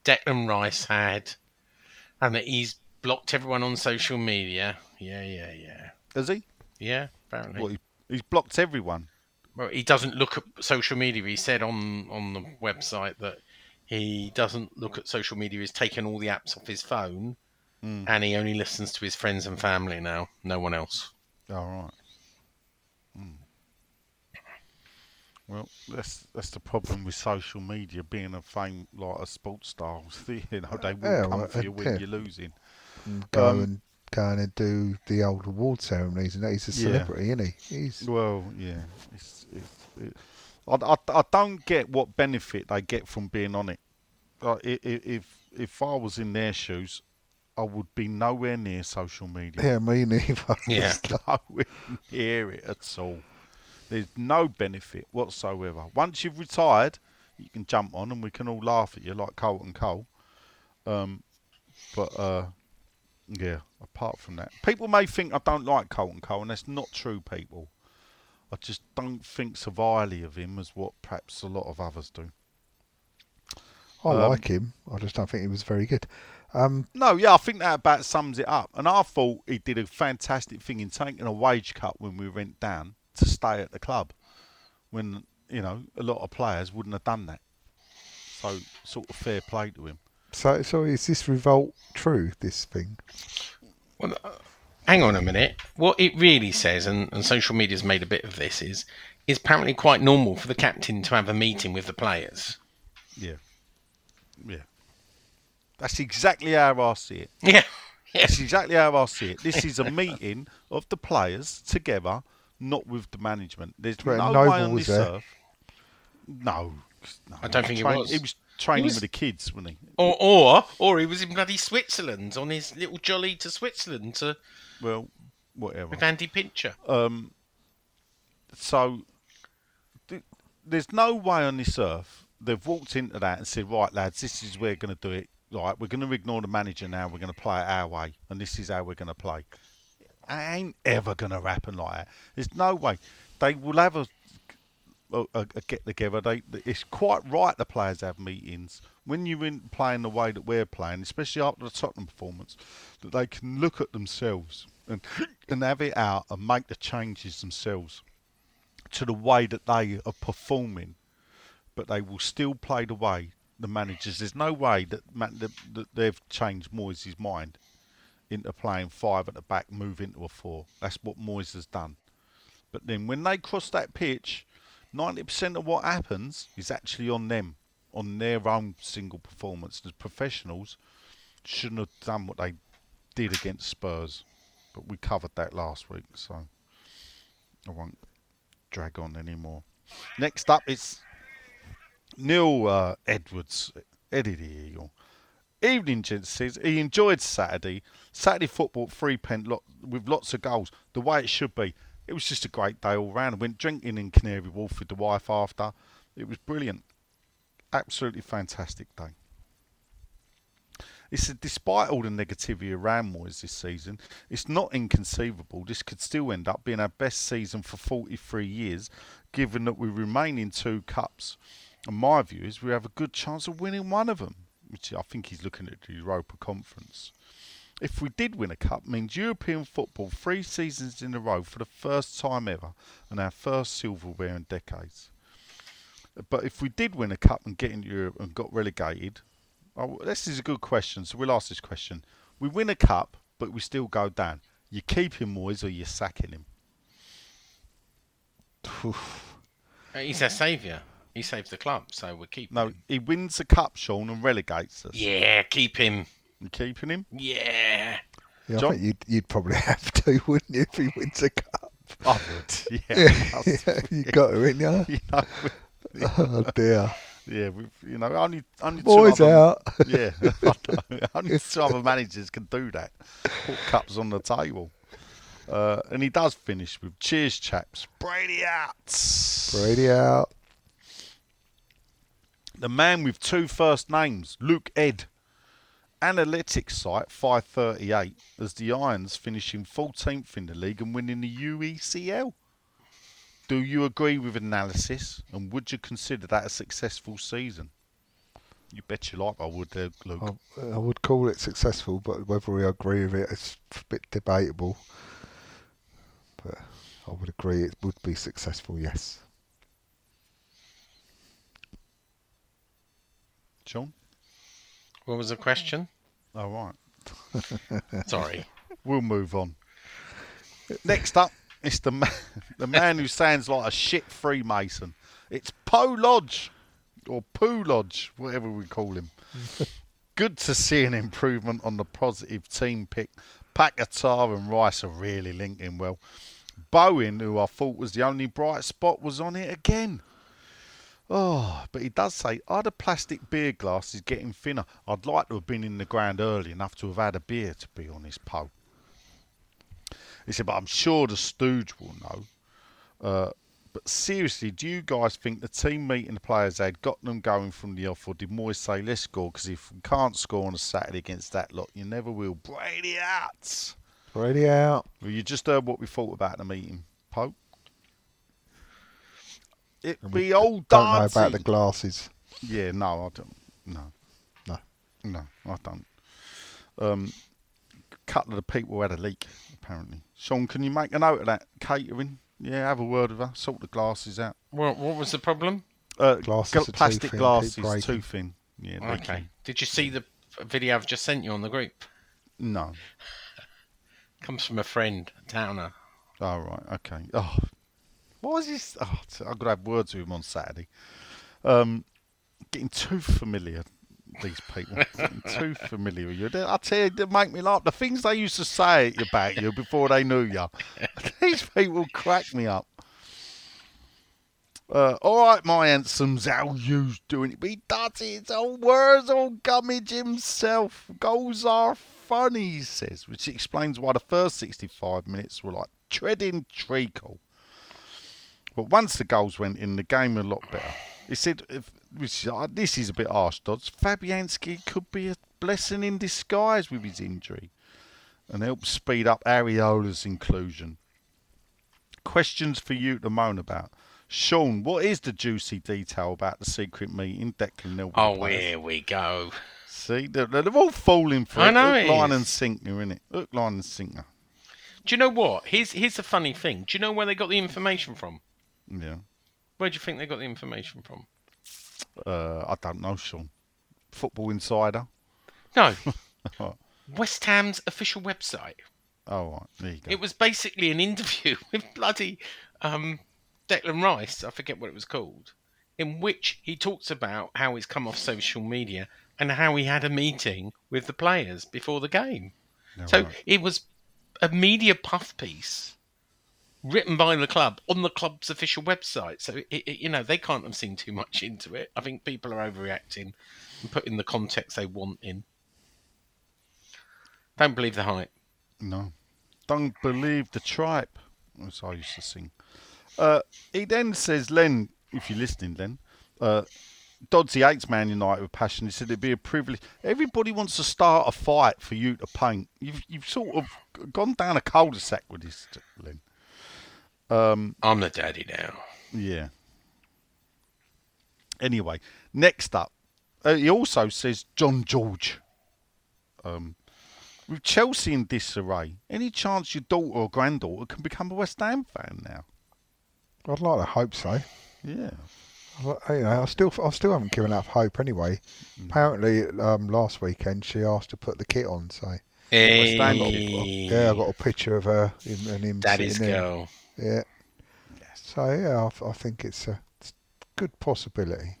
[SPEAKER 6] Declan Rice had, and that he's blocked everyone on social media. Yeah, yeah, yeah.
[SPEAKER 7] Has he?
[SPEAKER 6] Yeah, apparently.
[SPEAKER 7] What, he he's blocked everyone.
[SPEAKER 6] Well, he doesn't look at social media. He said on on the website that he doesn't look at social media. He's taken all the apps off his phone,
[SPEAKER 7] Mm.
[SPEAKER 6] and he only listens to his friends and family now. No one else.
[SPEAKER 7] All right. Mm. Well, that's that's the problem with social media being a fame like a sports star. you know, they will
[SPEAKER 8] Yeah,
[SPEAKER 7] come
[SPEAKER 8] well,
[SPEAKER 7] for you when
[SPEAKER 8] yeah.
[SPEAKER 7] you're losing.
[SPEAKER 8] And go
[SPEAKER 7] Um,
[SPEAKER 8] and go in and do the old award ceremonies, and that he's a
[SPEAKER 7] Yeah.
[SPEAKER 8] celebrity, isn't he? He's
[SPEAKER 7] Well, yeah. It's, it's, it, I, I, I don't get what benefit they get from being on it. Like, i- i- if if I was in their shoes, I would be nowhere near social media.
[SPEAKER 8] yeah, me neither.
[SPEAKER 6] Yeah.
[SPEAKER 7] nowhere near it at all. There's no benefit whatsoever. Once you've retired, you can jump on and we can all laugh at you like Carlton Cole. Um, but uh, yeah, apart from that, people may think I don't like Carlton Cole, and that's not true, people. I just don't think so highly of him as what perhaps a lot of others do.
[SPEAKER 8] I
[SPEAKER 7] Um,
[SPEAKER 8] like him. I just don't think he was very good. Um,
[SPEAKER 7] No, yeah, I think that about sums it up. And I thought he did a fantastic thing in taking a wage cut when we went down to stay at the club. When, you know, a lot of players wouldn't have done that. So, sort of fair play to him.
[SPEAKER 8] So, so is this revolt true? This thing?
[SPEAKER 6] Well, uh, hang on a minute. What it really says, and, and social media's made a bit of this, is it's apparently quite normal for the captain to have a meeting with the players.
[SPEAKER 7] Yeah. Yeah. That's exactly how I see it.
[SPEAKER 6] Yeah. Yeah.
[SPEAKER 7] That's exactly how I see it. This is a meeting of the players together, not with the management. There's
[SPEAKER 8] Well,
[SPEAKER 7] no
[SPEAKER 8] Noble
[SPEAKER 7] way on this
[SPEAKER 8] there.
[SPEAKER 7] earth. No, no.
[SPEAKER 6] I don't think it was.
[SPEAKER 7] He was training
[SPEAKER 6] was-
[SPEAKER 7] with the kids, wasn't he?
[SPEAKER 6] Or, or, or he was in bloody Switzerland on his little jolly to Switzerland to
[SPEAKER 7] Well, whatever.
[SPEAKER 6] with Andy Pincher.
[SPEAKER 7] Um, so th- there's no way on this earth they've walked into that and said, right, lads, this is where we're going to do it. Right, we're going to ignore the manager now. We're going to play it our way, and this is how we're going to play. It ain't ever going to happen like that. There's no way. They will have a a, a, get together. They, it's quite right the players have meetings when you're in playing the way that we're playing, especially after the Tottenham performance, that they can look at themselves and and have it out and make the changes themselves to the way that they are performing. But they will still play the way the managers. There's no way that, that they've changed Moyes' mind into playing five at the back, move into a four. That's what Moyes has done. But then when they cross that pitch, 90% of what happens is actually on them, on their own single performance. The professionals shouldn't have done what they did against Spurs. But we covered that last week, so I won't drag on anymore. Next up, is Neil uh, Edwards, Eddie the Eagle. Evening, gents says he enjoyed Saturday. Saturday football, three pen lot, with lots of goals, the way it should be. It was just a great day all round. Went drinking in Canary Wharf with the wife after. It was brilliant. Absolutely fantastic day. He said, despite all the negativity around Moyes this season, it's not inconceivable this could still end up being our best season for 43 years, given that we remain in two cups. And my view is we have a good chance of winning one of them, which I think he's looking at the Europa Conference. If we did win a cup, means European football three seasons in a row for the first time ever, and our first silverware in decades. But if we did win a cup and get into Europe and got relegated, oh, this is a good question. So we'll ask this question: We win a cup, but we still go down. You keep him, Moyes, or you're sacking him.
[SPEAKER 6] Uh, He's our saviour. He saved the club, so we're keeping
[SPEAKER 7] No,
[SPEAKER 6] him.
[SPEAKER 7] he wins the cup, Sean, and relegates us.
[SPEAKER 6] Yeah, keep him.
[SPEAKER 7] You keeping him?
[SPEAKER 6] Yeah.
[SPEAKER 8] Yeah,
[SPEAKER 7] John?
[SPEAKER 8] I think you'd, you'd probably have to, wouldn't you, if he wins a cup?
[SPEAKER 7] I would. Yeah.
[SPEAKER 8] Yeah, you got to, ain't you?
[SPEAKER 7] you know,
[SPEAKER 8] Oh dear.
[SPEAKER 7] yeah, we've, you know, only only two
[SPEAKER 8] Boys
[SPEAKER 7] other-
[SPEAKER 8] out.
[SPEAKER 7] Yeah, I only two other managers can do that. Put cups on the table. Uh, and he does finish with cheers, chaps. Brady out.
[SPEAKER 8] Brady out.
[SPEAKER 7] The man with two first names, Luke Ed analytics site 538 as the Irons finishing 14th in the league and winning the UECL. Do you agree with analysis and would you consider that a successful season? You bet your life I would, uh, Luke.
[SPEAKER 8] I, I, would call it successful, but whether we agree with it, it's a bit debatable. But I would agree it would be successful, yes.
[SPEAKER 7] John?
[SPEAKER 6] What was the question?
[SPEAKER 7] All right.
[SPEAKER 6] Sorry.
[SPEAKER 7] We'll move on. Next up, is the man, the man who sounds like a shit Freemason. It's Poe Lodge, or Poo Lodge, whatever we call him. Good to see an improvement on the positive team pick. Paquetá and Rice are really linking well. Bowen, who I thought was the only bright spot, was on it again. Oh, but he does say, are the plastic beer glasses getting thinner? I'd like to have been in the ground early enough to have had a beer, to be honest, Poe. He said, but I'm sure the stooge will know. Uh, but seriously, do you guys think the team meeting the players had got them going from the off, or did Moyes say, let's score? Because if we can't score on a Saturday against that lot, you never will. Brady out!
[SPEAKER 8] Brady out.
[SPEAKER 7] Well, you just heard what we thought about the meeting, Pope. It be old
[SPEAKER 8] Don't know about the glasses.
[SPEAKER 7] Yeah, no, I don't. No.
[SPEAKER 8] No.
[SPEAKER 7] No, I don't. Um, a couple of the people had a leak, apparently. Sean, can you make a note of that? Catering? Yeah, have a word with her. Sort the glasses out.
[SPEAKER 6] What, what was the problem?
[SPEAKER 7] Uh,
[SPEAKER 8] Glasses
[SPEAKER 7] gl-
[SPEAKER 8] are too
[SPEAKER 7] plastic
[SPEAKER 8] thin,
[SPEAKER 7] glasses, too thin. Yeah,
[SPEAKER 6] Okay.
[SPEAKER 7] leaking.
[SPEAKER 6] Did you see the video I've just sent you on the group?
[SPEAKER 7] No.
[SPEAKER 6] Comes from a friend, Downer.
[SPEAKER 7] Oh, right, okay. Oh, why is this? Oh, got to have words with him on Saturday. Um, getting too familiar, these people. getting too familiar with you. I tell you, they make me laugh. The things they used to say about you before they knew you. these people crack me up. Uh, all right, my handsomes, how you doing it? But he does it. It's all words, all gummage himself. Goals are funny, he says, which explains why the first 65 minutes were like treading treacle. But once the goals went in, the game a lot better. He said, if, which, uh, this is a bit harsh, Dodds. Fabianski could be a blessing in disguise with his injury and help speed up Areola's inclusion. Questions for you to moan about. Sean, what is the juicy detail about the secret meeting Declan Nil?
[SPEAKER 6] Oh, here we go.
[SPEAKER 7] See, they're, they're all falling for
[SPEAKER 6] I
[SPEAKER 7] it.
[SPEAKER 6] know
[SPEAKER 7] Hook,
[SPEAKER 6] it
[SPEAKER 7] line and sinker, innit? Hook, line and sinker.
[SPEAKER 6] Do you know what? Here's here's the funny thing. Do you know where they got the information from?
[SPEAKER 7] Yeah.
[SPEAKER 6] Where do you think they got the information from?
[SPEAKER 7] Uh, I don't know, Sean. Football Insider.
[SPEAKER 6] No, West Ham's official website.
[SPEAKER 7] Oh, right, there you go.
[SPEAKER 6] It was basically an interview with bloody um, Declan Rice. I forget what it was called, in which he talks about how he's come off social media and how he had a meeting with the players before the game.
[SPEAKER 7] Yeah,
[SPEAKER 6] so
[SPEAKER 7] right.
[SPEAKER 6] it was a media puff piece written by the club on the club's official website. So it, it, you know they can't have seen too much into it. I think people are overreacting and putting the context they want in. Don't believe the hype.
[SPEAKER 7] No. Don't believe the tripe, as I used to sing. Uh, he then says, Len, if you're listening, Len, uh, Dodsey hates Man United with passion. He said it'd be a privilege. Everybody wants to start a fight for you to paint. You've, you've sort of gone down a cul-de-sac with this, Len. Um,
[SPEAKER 6] I'm the daddy now.
[SPEAKER 7] Yeah. Anyway, next up, uh, he also says John George. Um, with Chelsea in disarray, any chance your daughter or granddaughter can become a West Ham fan now?
[SPEAKER 8] I'd like to hope so.
[SPEAKER 7] Yeah.
[SPEAKER 8] I- You know, I still, I still haven't given up hope. Anyway,
[SPEAKER 7] Mm.
[SPEAKER 8] apparently um, last weekend she asked to put the kit on. So
[SPEAKER 6] Hey,
[SPEAKER 8] yeah, I got a picture of her in, and him
[SPEAKER 6] daddy's
[SPEAKER 8] sitting there.
[SPEAKER 6] Girl.
[SPEAKER 8] Yeah. So yeah, I, I think it's a it's a good possibility.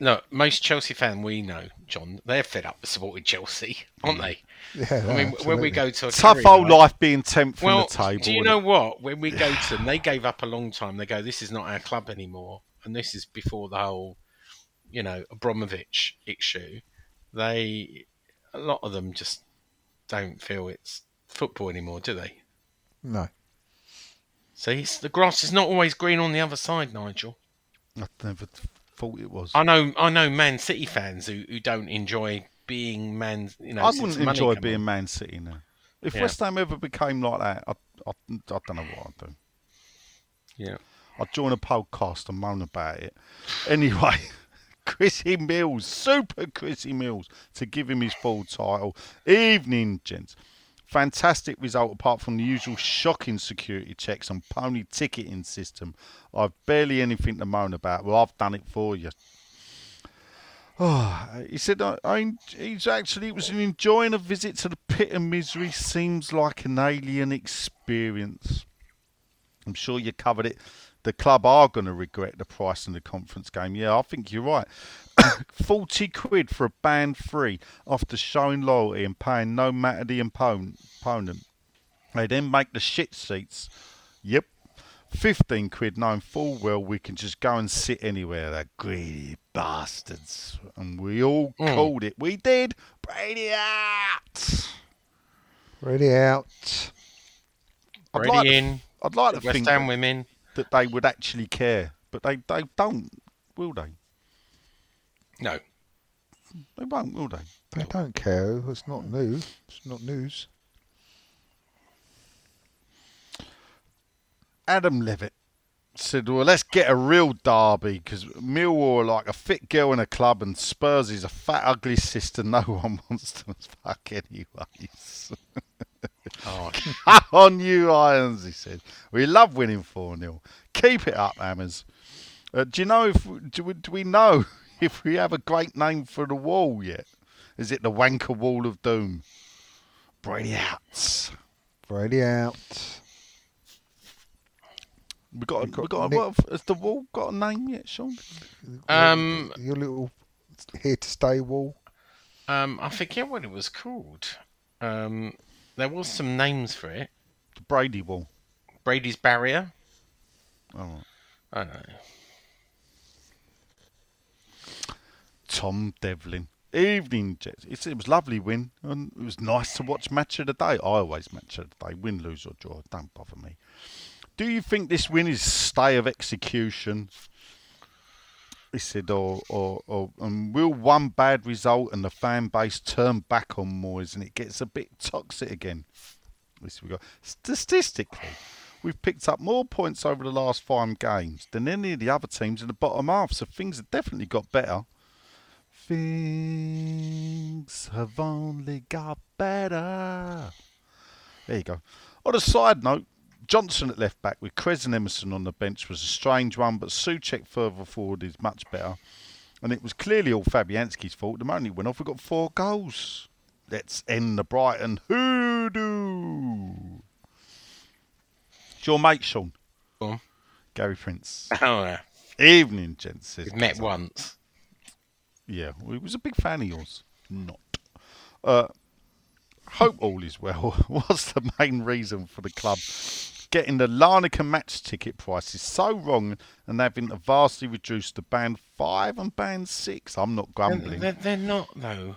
[SPEAKER 6] Look, most Chelsea fan we know, John, they're fed up with supporting Chelsea, aren't they?
[SPEAKER 8] Yeah,
[SPEAKER 6] I mean, when we go to a
[SPEAKER 7] Tough
[SPEAKER 6] curry
[SPEAKER 7] old
[SPEAKER 6] night-
[SPEAKER 7] life being 10th from
[SPEAKER 6] Well,
[SPEAKER 7] the table.
[SPEAKER 6] do you
[SPEAKER 7] innit?
[SPEAKER 6] know what? When we go to them, they gave up a long time. They go, "This is not our club anymore," and this is before the whole, you know, Abramovich issue. They, a lot of them just don't feel it's football anymore, do they?
[SPEAKER 8] No.
[SPEAKER 6] See, the grass is not always green on the other side, Nigel.
[SPEAKER 7] I never thought it was.
[SPEAKER 6] I know, I know, Man City fans who, who don't enjoy being Man. You know,
[SPEAKER 7] I wouldn't enjoy being
[SPEAKER 6] on.
[SPEAKER 7] Man City now. If
[SPEAKER 6] Yeah.
[SPEAKER 7] West Ham ever became like that, I, I, I don't know what I'd do.
[SPEAKER 6] Yeah.
[SPEAKER 7] I'd join a podcast and moan about it. Anyway, Chrissy Mills, super Chrissy Mills, to give him his full title. Evening, gents. Fantastic result apart from the usual shocking security checks and pony ticketing system. I've barely anything to moan about. Well, I've done it for you. Oh, he said I, I, he's actually it was an enjoying a visit to the pit of misery. Seems like an alien experience. I'm sure you covered it. The club are going to regret the price in the conference game. Yeah, I think you're right. 40 quid for a band free after showing loyalty and paying no matter the opponent. They then make the shit seats. Yep. 15 quid knowing full well we can just go and sit anywhere. That greedy bastards. And we all
[SPEAKER 6] Mm.
[SPEAKER 7] called it. We did. Brady out.
[SPEAKER 8] Ready out.
[SPEAKER 7] I'd
[SPEAKER 6] Brady
[SPEAKER 7] like to-
[SPEAKER 6] in.
[SPEAKER 7] I'd like to
[SPEAKER 6] West
[SPEAKER 7] think
[SPEAKER 6] Ham women.
[SPEAKER 7] That they would actually care, but they, they don't, will they?
[SPEAKER 6] No.
[SPEAKER 7] They won't, will they?
[SPEAKER 8] They don't care. It's not news. It's not news.
[SPEAKER 7] Adam Levitt said, "Well, let's get a real derby because Millwall are like a fit girl in a club, and Spurs is a fat, ugly sister. No one wants to fuck anyways."
[SPEAKER 6] Oh,
[SPEAKER 7] on, you Irons, he said. We love winning 4 0. Keep it up, Hammers. Uh, do you know if do we, do we know if we have a great name for the wall yet? Is it the Wanker Wall of Doom? Brady out.
[SPEAKER 8] Brady out.
[SPEAKER 7] We got,
[SPEAKER 8] We've got
[SPEAKER 7] we got,
[SPEAKER 8] Nick-
[SPEAKER 7] what, has the wall got a name yet, Sean?
[SPEAKER 6] Um,
[SPEAKER 8] Your little here to stay wall.
[SPEAKER 6] um, I forget what it was called. Um, there was some names for it.
[SPEAKER 7] The Brady Wall.
[SPEAKER 6] Brady's Barrier.
[SPEAKER 7] Oh.
[SPEAKER 6] I don't know.
[SPEAKER 7] Tom Devlin. Evening, Jets. It's, it was lovely win, and it was nice to watch match of the day. I always match of the day, win, lose or draw. Don't bother me. Do you think this win is stay of execution? Said, or, or, or and will one bad result and the fan base turn back on Moyes and it gets a bit toxic again? This we got statistically, we've picked up more points over the last five games than any of the other teams in the bottom half. So things have definitely got better. Things have only got better. There you go. On a side note, Johnson at left back with Krez and Emerson on the bench was a strange one, but Souček further forward is much better. And it was clearly all Fabianski's fault. The moment he went off, we got four goals. Let's end the Brighton hoodoo. It's your mate, Sean.
[SPEAKER 6] On.
[SPEAKER 7] Gary Prince.
[SPEAKER 6] Oh, yeah.
[SPEAKER 7] Evening, gents.
[SPEAKER 6] We've met once.
[SPEAKER 7] Yeah, well, he was a big fan of yours. Not. Uh, hope all is well. What's the main reason for the club getting the Larnaca match ticket prices so wrong and having to vastly reduce the band five and band six? I'm not grumbling.
[SPEAKER 6] They're, they're not, though.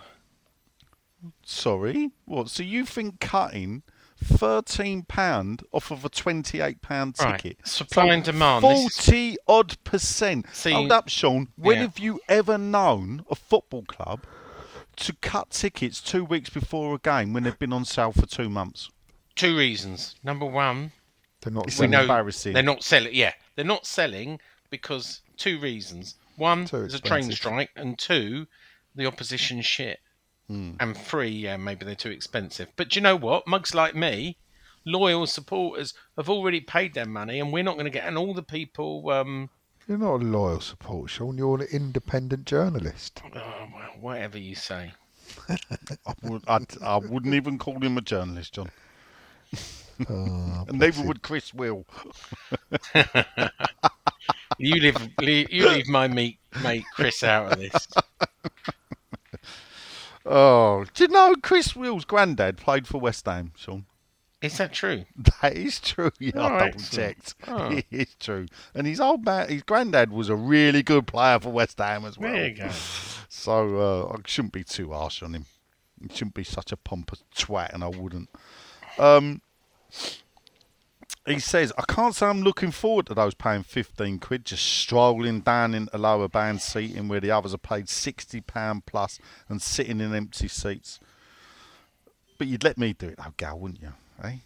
[SPEAKER 7] Sorry, what? So you think cutting thirteen pound off of a twenty-eight pound
[SPEAKER 6] Right.
[SPEAKER 7] ticket?
[SPEAKER 6] Supply
[SPEAKER 7] So
[SPEAKER 6] and demand. This
[SPEAKER 7] Forty odd percent.
[SPEAKER 6] See-
[SPEAKER 7] Hold up, Sean. When
[SPEAKER 6] Yeah.
[SPEAKER 7] have you ever known a football club to cut tickets two weeks before a game when they've been on sale for two months?
[SPEAKER 6] Two reasons. Number one,
[SPEAKER 8] They're not
[SPEAKER 6] we
[SPEAKER 8] selling.
[SPEAKER 6] know
[SPEAKER 7] embarrassing.
[SPEAKER 6] they're not selling. Yeah, they're not selling because two reasons. One,
[SPEAKER 8] Too
[SPEAKER 6] there's a train strike, and two, the opposition shit.
[SPEAKER 7] Hmm.
[SPEAKER 6] And three, yeah, maybe they're too expensive. But do you know what? Mugs like me, loyal supporters, have already paid their money, and we're not going to get. And all the people, um,
[SPEAKER 8] You're not a loyal supporter, Sean. You're an independent journalist.
[SPEAKER 6] oh, well, whatever you say.
[SPEAKER 7] I, would, I'd, I wouldn't even call him a journalist, John.
[SPEAKER 8] Oh,
[SPEAKER 7] And neither would Chris Will.
[SPEAKER 6] You leave, leave you leave my meat, mate Chris out of this.
[SPEAKER 7] Oh, do you know Chris Will's granddad played for West Ham, Sean?
[SPEAKER 6] Is that true?
[SPEAKER 7] That is true. Yeah,
[SPEAKER 6] Oh,
[SPEAKER 7] I double
[SPEAKER 6] excellent.
[SPEAKER 7] checked.
[SPEAKER 6] Oh.
[SPEAKER 7] It is true. And his old man, his granddad was a really good player for West Ham as well.
[SPEAKER 6] There you go.
[SPEAKER 7] So uh, I shouldn't be too harsh on him. He shouldn't be such a pompous twat, and I wouldn't. Um, he says, I can't say I'm looking forward to those paying 15 quid just strolling down into lower band seating where the others are paid £60 plus and sitting in empty seats. But you'd let me do it, though, Gal, wouldn't you? Eh?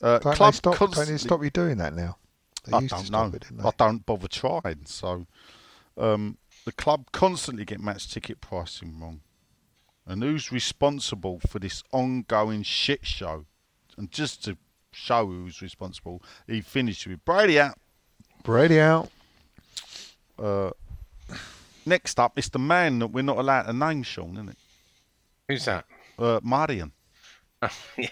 [SPEAKER 7] Uh,
[SPEAKER 8] Don't they
[SPEAKER 7] club
[SPEAKER 8] stop? Don't
[SPEAKER 7] constantly-
[SPEAKER 8] they stop you doing that now? They
[SPEAKER 7] I don't
[SPEAKER 8] stop
[SPEAKER 7] know.
[SPEAKER 8] it,
[SPEAKER 7] I don't bother trying. So, um, the club constantly get match ticket pricing wrong. And who's responsible for this ongoing shit show? And just to show who's responsible, he finished with Brady out.
[SPEAKER 8] Brady out.
[SPEAKER 7] Uh, Next up, it's the man that we're not allowed to name, Sean, isn't it?
[SPEAKER 6] Who's that?
[SPEAKER 7] Uh, Marion.
[SPEAKER 6] yeah. Well,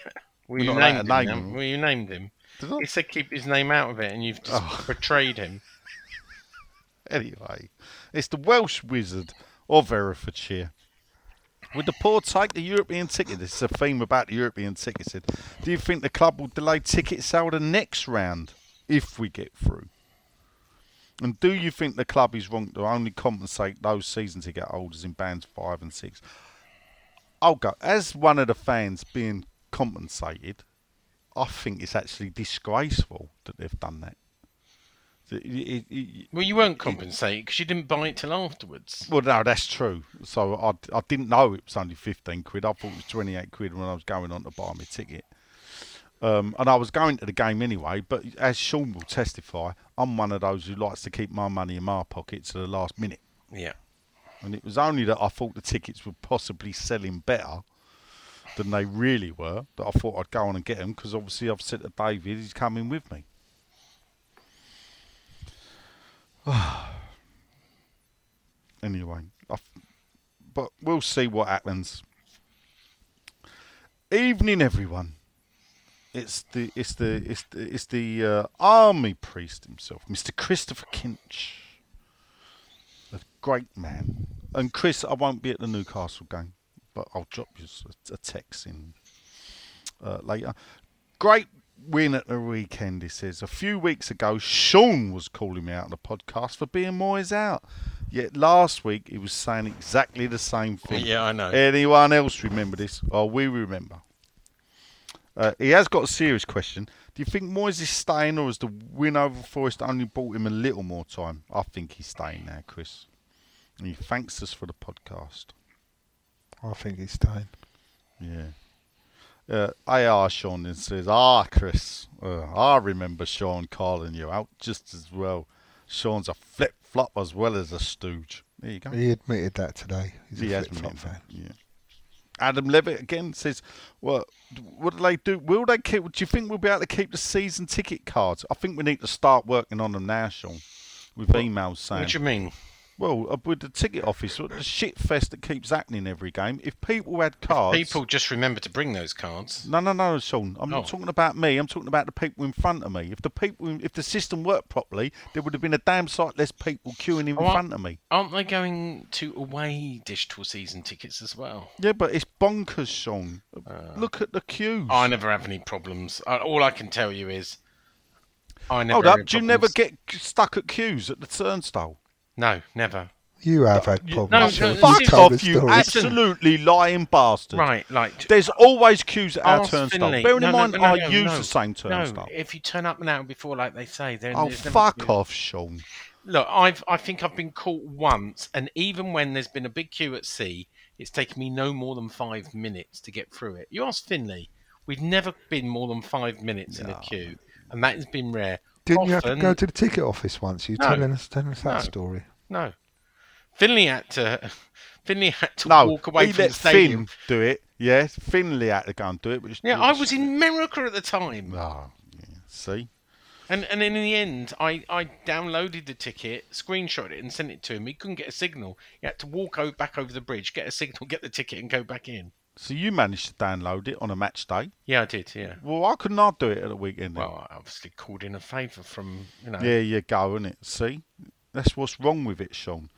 [SPEAKER 7] We're
[SPEAKER 6] you
[SPEAKER 7] not allowed
[SPEAKER 6] named
[SPEAKER 7] to
[SPEAKER 6] him.
[SPEAKER 7] name
[SPEAKER 6] now.
[SPEAKER 7] him.
[SPEAKER 6] Well, you named him.
[SPEAKER 7] Did I?
[SPEAKER 6] He said keep his name out of it, and you've just
[SPEAKER 7] Oh.
[SPEAKER 6] betrayed him.
[SPEAKER 7] Anyway, it's the Welsh wizard of Herefordshire. Would the poor take the European ticket? This is a theme about the European ticket. Said, do you think the club will delay ticket sale the next round if we get through? And do you think the club is wrong to only compensate those season ticket holders in bands five and six? I'll go as one of the fans being compensated. I think it's actually disgraceful that they've done that. It- it- it-
[SPEAKER 6] Well, you weren't compensated because you didn't buy it till afterwards.
[SPEAKER 7] well, no, that's true. So I, I didn't know it was only 15 quid. I thought it was 28 quid when I was going on to buy my ticket. Um, and I was going to the game anyway, but as Sean will testify, I'm one of those who likes to keep my money in my pocket to the last minute.
[SPEAKER 6] Yeah.
[SPEAKER 7] And it was only that I thought the tickets were possibly selling better than they really were that I thought I'd go on and get them because obviously I've said to David he's coming with me. anyway, I f- but we'll see what happens. Evening, everyone. It's the it's the it's the, it's the uh, army priest himself, Mr. Christopher Kinch, a great man. And Chris, I won't be at the Newcastle game, but I'll drop you a text in uh, later. Great win at the weekend, he says. A few weeks ago, Sean was calling me out on the podcast for being Moyes out. Yet last week, he was saying exactly the same thing.
[SPEAKER 6] Yeah, I know.
[SPEAKER 7] Anyone else remember this? Oh, we remember. Uh, he has got a serious question. Do you think Moyes is staying, or has the win over Forest only bought him a little more time? I think he's staying now, Chris. And he thanks us for the podcast.
[SPEAKER 8] I think he's staying.
[SPEAKER 7] Yeah. Uh, AR Sean then says, Ah, Chris, uh, I remember Sean calling you out just as well. Sean's a flip flop as well as a stooge. There you go.
[SPEAKER 8] He admitted that today. He's
[SPEAKER 7] He
[SPEAKER 8] a flip-flop fan.
[SPEAKER 7] Yeah. Adam Levitt again says, "Well, what do they do? Will they keep? Do you think we'll be able to keep the season ticket cards? I think we need to start working on them now, Sean. With emails saying,
[SPEAKER 6] What do you mean?
[SPEAKER 7] Well, uh, with the ticket office, what the shit fest that keeps happening every game. If people had cards,
[SPEAKER 6] People just remember to bring those cards.
[SPEAKER 7] no, no, no, Sean. I'm
[SPEAKER 6] Oh.
[SPEAKER 7] not talking about me. I'm talking about the people in front of me. If the people, if the system worked properly, there would have been a damn sight less people queuing in
[SPEAKER 6] Oh,
[SPEAKER 7] front of me.
[SPEAKER 6] Aren't they going to away digital season tickets as well?
[SPEAKER 7] Yeah, but it's bonkers, Sean. Look at the queues.
[SPEAKER 6] I never have any problems. Uh, All I can tell you is, I never.
[SPEAKER 7] Hold up, do you never get stuck at queues at the turnstile?
[SPEAKER 6] No, never.
[SPEAKER 8] You have had
[SPEAKER 7] You-
[SPEAKER 8] problems.
[SPEAKER 6] no,
[SPEAKER 8] Sean.
[SPEAKER 6] no,
[SPEAKER 7] Fuck off, you
[SPEAKER 8] story.
[SPEAKER 7] absolutely lying bastard.
[SPEAKER 6] Right, like
[SPEAKER 7] There's always queues at our turnstile.
[SPEAKER 6] Finley.
[SPEAKER 7] Bearing
[SPEAKER 6] No,
[SPEAKER 7] in mind,
[SPEAKER 6] no, no,
[SPEAKER 7] I
[SPEAKER 6] no,
[SPEAKER 7] use
[SPEAKER 6] no.
[SPEAKER 7] the same turnstile.
[SPEAKER 6] No, if you turn up an hour before, like they say, then
[SPEAKER 7] oh,
[SPEAKER 6] there's never
[SPEAKER 7] fuck
[SPEAKER 6] queue.
[SPEAKER 7] off, Sean.
[SPEAKER 6] Look, I've I think I've been caught once, and even when there's been a big queue at sea, it's taken me no more than five minutes to get through it. You ask Finley, we've never been more than five minutes in a queue, and that has been rare.
[SPEAKER 8] Didn't you have to go to the ticket office once? You
[SPEAKER 6] No.
[SPEAKER 8] telling us, telling us that
[SPEAKER 6] No.
[SPEAKER 8] story?
[SPEAKER 6] No, Finley had to. Finley had to
[SPEAKER 7] No,
[SPEAKER 6] walk away
[SPEAKER 7] he
[SPEAKER 6] from the stadium.
[SPEAKER 7] Finn do it. Yeah, Finley had to go and do it. Which,
[SPEAKER 6] Yeah, I was in America at the time.
[SPEAKER 7] Oh, yeah. See,
[SPEAKER 6] And and in the end, I, I downloaded the ticket, screenshot it, and sent it to him. He couldn't get a signal. He had to walk o- back over the bridge, get a signal, get the ticket, and go back in.
[SPEAKER 7] So you managed to download it on a match day.
[SPEAKER 6] Yeah, I did. Yeah.
[SPEAKER 7] Well, why couldn't I do it at the weekend? Then?
[SPEAKER 6] Well, I obviously called in a favour from you know.
[SPEAKER 7] There you go, isn't it? See, that's what's wrong with it, Sean.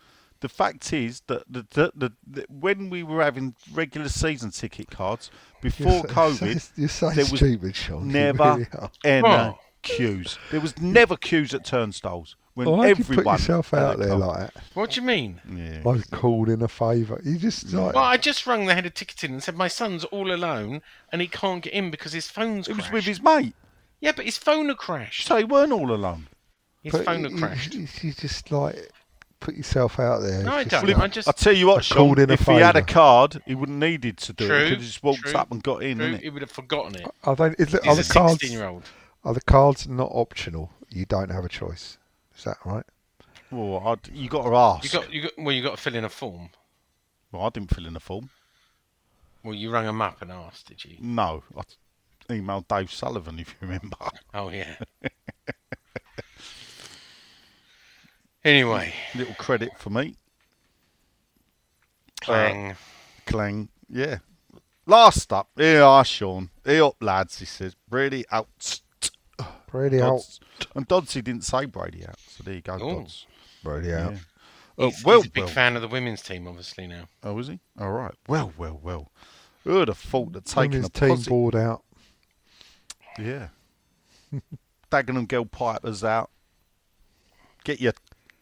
[SPEAKER 7] The fact is that the, the, the, the when we were having regular season ticket cards before
[SPEAKER 8] You're so-
[SPEAKER 7] COVID,
[SPEAKER 8] you're so
[SPEAKER 7] there was
[SPEAKER 8] stupid, Sean.
[SPEAKER 7] Never
[SPEAKER 8] really
[SPEAKER 7] any
[SPEAKER 6] Oh.
[SPEAKER 7] queues. There was never queues at turnstiles when
[SPEAKER 8] Why did you put yourself out there like that?
[SPEAKER 6] What do you mean?
[SPEAKER 7] Yeah.
[SPEAKER 8] I called in a favour. You just like
[SPEAKER 6] Well, I just rang the head of ticketing and said my son's all alone and he can't get in because his phone's
[SPEAKER 7] It was with his mate,
[SPEAKER 6] Yeah, but his phone had crashed.
[SPEAKER 7] so he weren't all alone.
[SPEAKER 6] His
[SPEAKER 8] but
[SPEAKER 6] phone had
[SPEAKER 8] you-
[SPEAKER 6] crashed.
[SPEAKER 8] You, you just like put yourself out there.
[SPEAKER 6] No, I
[SPEAKER 8] It's just
[SPEAKER 6] don't.
[SPEAKER 8] like-
[SPEAKER 6] I just
[SPEAKER 7] I tell you what,
[SPEAKER 8] I
[SPEAKER 7] Sean,
[SPEAKER 8] called in a
[SPEAKER 7] if he had a card, he wouldn't needed to do it.
[SPEAKER 6] True,
[SPEAKER 7] He could have just walked
[SPEAKER 6] true,
[SPEAKER 7] up and got in,
[SPEAKER 6] True, he would have forgotten it.
[SPEAKER 8] Are, they, is it, are
[SPEAKER 6] He's
[SPEAKER 8] the
[SPEAKER 6] a
[SPEAKER 8] cards?
[SPEAKER 6] sixteen-year-old.
[SPEAKER 8] Are the cards not optional? You don't have a choice. Is that right?
[SPEAKER 7] Well, I'd, you got to ask.
[SPEAKER 6] You got you got well, you got to fill in a form.
[SPEAKER 7] Well, I didn't fill in a form.
[SPEAKER 6] Well, you rang him up and asked, did you?
[SPEAKER 7] No, I emailed Dave Sullivan, if you remember.
[SPEAKER 6] Oh yeah. anyway,
[SPEAKER 7] Little credit for me.
[SPEAKER 6] Uh, clang.
[SPEAKER 7] Clang. Yeah. Last up, here are Sean. Here up, lads, he says. really out.
[SPEAKER 8] Brady out.
[SPEAKER 7] Dodds. And Dodsey didn't say Brady out, so there you go,
[SPEAKER 6] Ooh.
[SPEAKER 7] Dodds.
[SPEAKER 8] Brady out.
[SPEAKER 7] Yeah. Oh,
[SPEAKER 6] He's,
[SPEAKER 7] well,
[SPEAKER 6] he's a big
[SPEAKER 7] well.
[SPEAKER 6] fan of the women's team, obviously now.
[SPEAKER 7] Oh, is he? All right. Well, well, well. Who would have thought that taking
[SPEAKER 8] Women's
[SPEAKER 7] a
[SPEAKER 8] team
[SPEAKER 7] positive...
[SPEAKER 8] board out.
[SPEAKER 7] Yeah. Dagenham Girl Pipers out. Get your.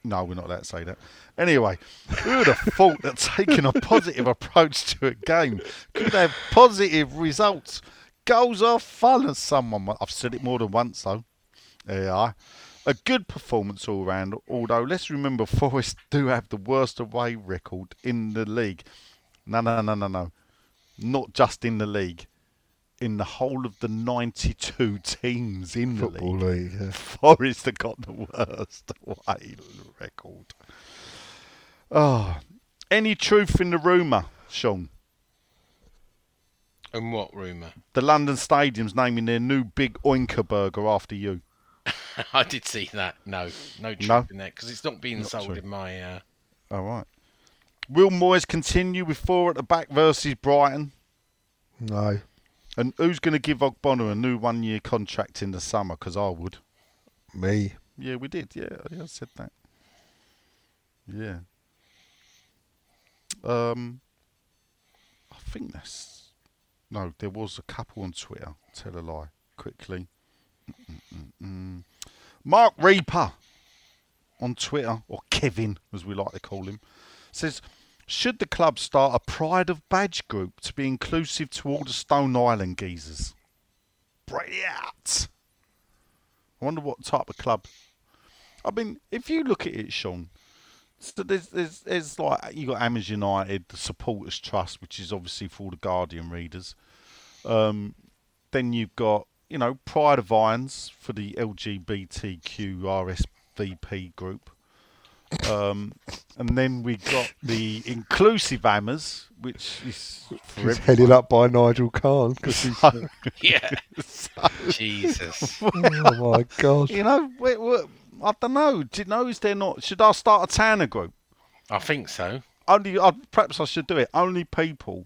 [SPEAKER 7] No, we're not allowed to say that. Anyway, who would have thought that taking a positive approach to a game could have positive results? Goals are fun, as someone. I've said it more than once, though. There you. A good performance all round, although let's remember Forest do have the worst away record in the league. No, no, no, no, no. Not just in the league. In the whole of the 92 teams in the league.
[SPEAKER 8] league. yeah.
[SPEAKER 7] Forest have got the worst away record. Oh, any truth in the rumour, Sean?
[SPEAKER 6] And what rumour?
[SPEAKER 7] The London Stadium's naming their new big Oinker burger after you.
[SPEAKER 6] I did see that. No, no truth
[SPEAKER 7] No?
[SPEAKER 6] in that because it's not being
[SPEAKER 7] Not
[SPEAKER 6] sold
[SPEAKER 7] true.
[SPEAKER 6] in my. Uh...
[SPEAKER 7] All right. Will Moyes continue with four at the back versus Brighton?
[SPEAKER 8] No.
[SPEAKER 7] And who's going to give Ogbonna a new one-year contract in the summer? Because I would.
[SPEAKER 8] Me.
[SPEAKER 7] Yeah, we did. Yeah, yeah, I said that. Yeah. Um, I think that's no. There was a couple on Twitter. Tell a lie quickly. Mm-mm-mm-mm. Mark Reaper on Twitter, or Kevin as we like to call him, says. Should the club start a Pride of Badge group to be inclusive to all the Stone Island geezers? Brilliant! I wonder what type of club. I mean, if you look at it, Sean, so there's, there's, there's like you got Hammers United, the Supporters Trust, which is obviously for all the Guardian readers. Um, then you've got you know Pride of Irons for the LGBTQ RSVP group. Um, and then we've got the inclusive Hammers, which is for
[SPEAKER 8] He's headed up by Nigel Khan because he's.
[SPEAKER 7] So-
[SPEAKER 6] Yeah.
[SPEAKER 7] so-
[SPEAKER 6] Jesus.
[SPEAKER 8] oh my god.
[SPEAKER 7] You know, we, we, I don't know. Do you know? Is there not? Should I start a Tanner group?
[SPEAKER 6] I think so.
[SPEAKER 7] Only, I, perhaps I should do it. Only people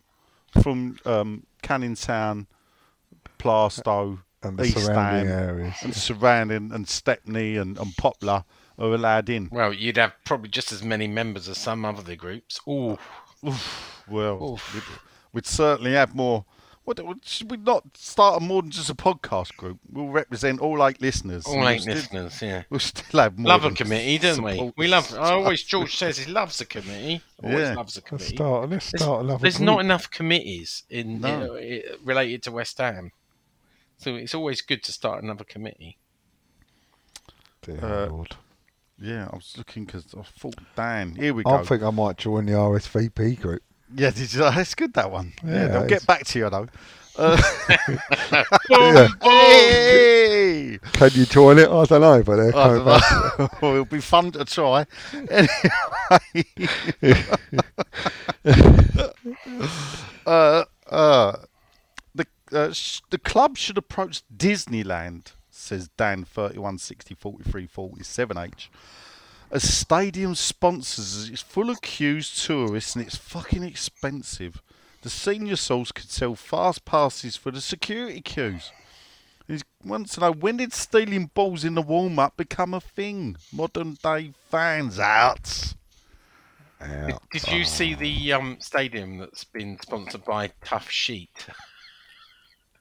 [SPEAKER 7] from um, Canning Town, Plaistow,
[SPEAKER 8] And the
[SPEAKER 7] East
[SPEAKER 8] surrounding
[SPEAKER 7] Ham,
[SPEAKER 8] areas.
[SPEAKER 7] and surrounding, and Stepney and, and Poplar are allowed in.
[SPEAKER 6] Well, you'd have probably just as many members as some other groups. Ooh.
[SPEAKER 7] Well, we'd, we'd certainly have more. What, what- should we not start a more than just a podcast group? We'll represent all eight listeners. and
[SPEAKER 6] All
[SPEAKER 7] we'll
[SPEAKER 6] eight
[SPEAKER 7] still-
[SPEAKER 6] listeners, yeah.
[SPEAKER 7] We'll still have more.
[SPEAKER 6] Love a
[SPEAKER 7] than
[SPEAKER 6] committee, don't we? We love. I always George says he loves a committee. Always
[SPEAKER 7] Yeah.
[SPEAKER 6] loves a
[SPEAKER 8] Let's
[SPEAKER 6] committee.
[SPEAKER 8] start. Let's
[SPEAKER 6] There's-
[SPEAKER 8] start another.
[SPEAKER 6] There's
[SPEAKER 8] group.
[SPEAKER 6] not enough committees in
[SPEAKER 7] No.
[SPEAKER 6] uh, i- related to West Ham, so it's always good to start another committee.
[SPEAKER 8] Dear
[SPEAKER 7] Uh,
[SPEAKER 8] Lord.
[SPEAKER 7] Yeah, I was looking because I thought, Dan, here we go.
[SPEAKER 8] I think I might join the RSVP group.
[SPEAKER 7] Yeah, did you, that's good that one. Yeah,
[SPEAKER 8] Yeah,
[SPEAKER 7] they'll
[SPEAKER 8] it's-
[SPEAKER 7] get back to you though. Uh,
[SPEAKER 8] Yeah.
[SPEAKER 7] hey!
[SPEAKER 8] Can you join it? I don't know, but they're coming back.
[SPEAKER 7] know. Well, It'll be fun to try. Anyway, uh, uh, the uh, sh- the club should approach Disneyland, says Dan thirty one sixty forty three forty seven H. As stadium sponsors, it's full of queues, tourists, and it's fucking expensive. The senior souls could sell fast passes for the security queues. He wants to know when did stealing balls in the warm up become a thing? Modern day fans out.
[SPEAKER 6] Did, did you see the um, stadium that's been sponsored by Toughsheet?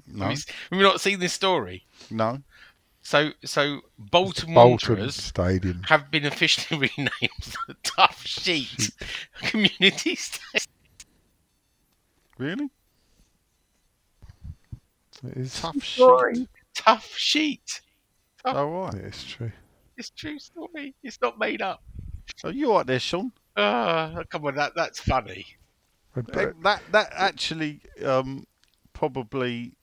[SPEAKER 7] No,
[SPEAKER 6] Have you, have you not seen this story?
[SPEAKER 7] no.
[SPEAKER 6] So, so Bolton,
[SPEAKER 8] Bolton
[SPEAKER 6] Wanderers
[SPEAKER 8] Stadium.
[SPEAKER 6] have been officially renamed the Toughsheet Community Stadium.
[SPEAKER 7] Really?
[SPEAKER 8] It is.
[SPEAKER 7] Tough sheet.
[SPEAKER 6] Toughsheet. oh,
[SPEAKER 7] All right.
[SPEAKER 8] It's true.
[SPEAKER 6] It's a true story. It's not made up.
[SPEAKER 7] So you all right there, Sean?
[SPEAKER 6] Ah, come on, that that's funny.
[SPEAKER 7] That that, that actually um, probably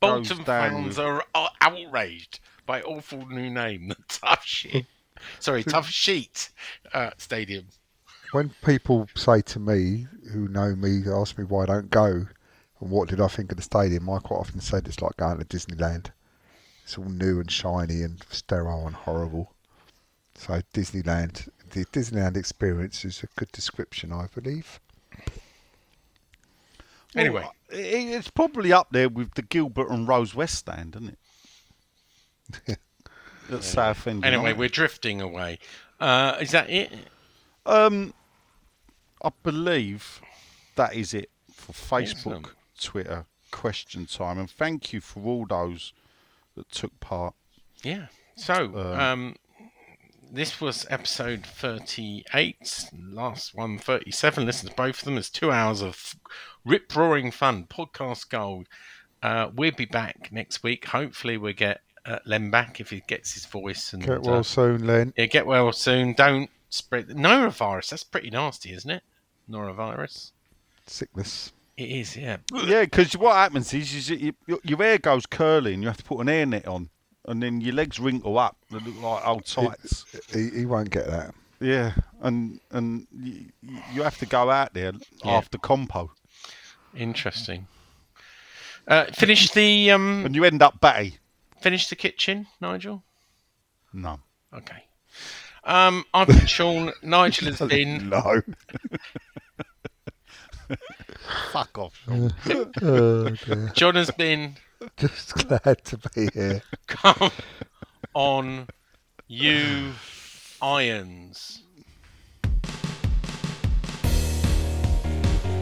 [SPEAKER 6] Bolton
[SPEAKER 7] goes down
[SPEAKER 6] fans
[SPEAKER 7] with-
[SPEAKER 6] are are outraged by awful new name, the Toughsheet. Sorry, Toughsheet uh, Stadium.
[SPEAKER 8] when people say to me, who know me, ask me why I don't go and what did I think of the stadium, I quite often said it's like going to Disneyland. It's all new and shiny and sterile and horrible. So Disneyland, the Disneyland experience is a good description, I believe.
[SPEAKER 6] Anyway,
[SPEAKER 7] Well, it's probably up there with the Gilbert and Rose West stand, isn't it? At Southend.
[SPEAKER 6] anyway,
[SPEAKER 7] United.
[SPEAKER 6] we're drifting away. Uh, is that it?
[SPEAKER 7] Um, I believe that is it for Facebook,
[SPEAKER 6] Excellent.
[SPEAKER 7] Twitter, question time, and thank you for all those that took part.
[SPEAKER 6] Yeah. So,
[SPEAKER 7] Um,
[SPEAKER 6] um, this was episode 38, last one 37. Listen to both of them. It's two hours of rip roaring fun, podcast gold. Uh, we'll be back next week. Hopefully, we'll get uh, Len back if he gets his voice. And,
[SPEAKER 8] Get well
[SPEAKER 6] uh,
[SPEAKER 8] soon, Len.
[SPEAKER 6] yeah, get well soon. Don't spread the norovirus. That's pretty nasty, isn't it? Norovirus.
[SPEAKER 8] Sickness.
[SPEAKER 6] It is, yeah.
[SPEAKER 7] Yeah, because what happens is, is you, your, your hair goes curly and you have to put an air net on, and then your legs wrinkle up. They look like old tights.
[SPEAKER 8] He, he won't get that.
[SPEAKER 7] yeah, and and you, you have to go out there
[SPEAKER 6] Yeah.
[SPEAKER 7] after compo,
[SPEAKER 6] Interesting. Uh, finish the um,
[SPEAKER 7] and you end up batty.
[SPEAKER 6] Finish the kitchen, Nigel.
[SPEAKER 7] No.
[SPEAKER 6] Okay. Um, I've been Sean. Nigel has been.
[SPEAKER 8] No.
[SPEAKER 7] Fuck off. Sean.
[SPEAKER 8] oh, dear.
[SPEAKER 6] John has been.
[SPEAKER 8] Just glad to be here.
[SPEAKER 6] Come on, you irons.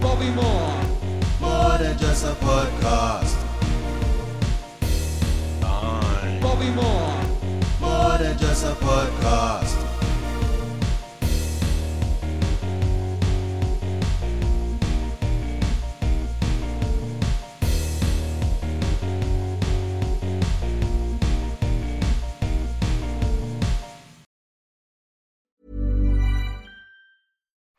[SPEAKER 5] Bobby Moore. More than just a podcast. Moore. More than just a podcast.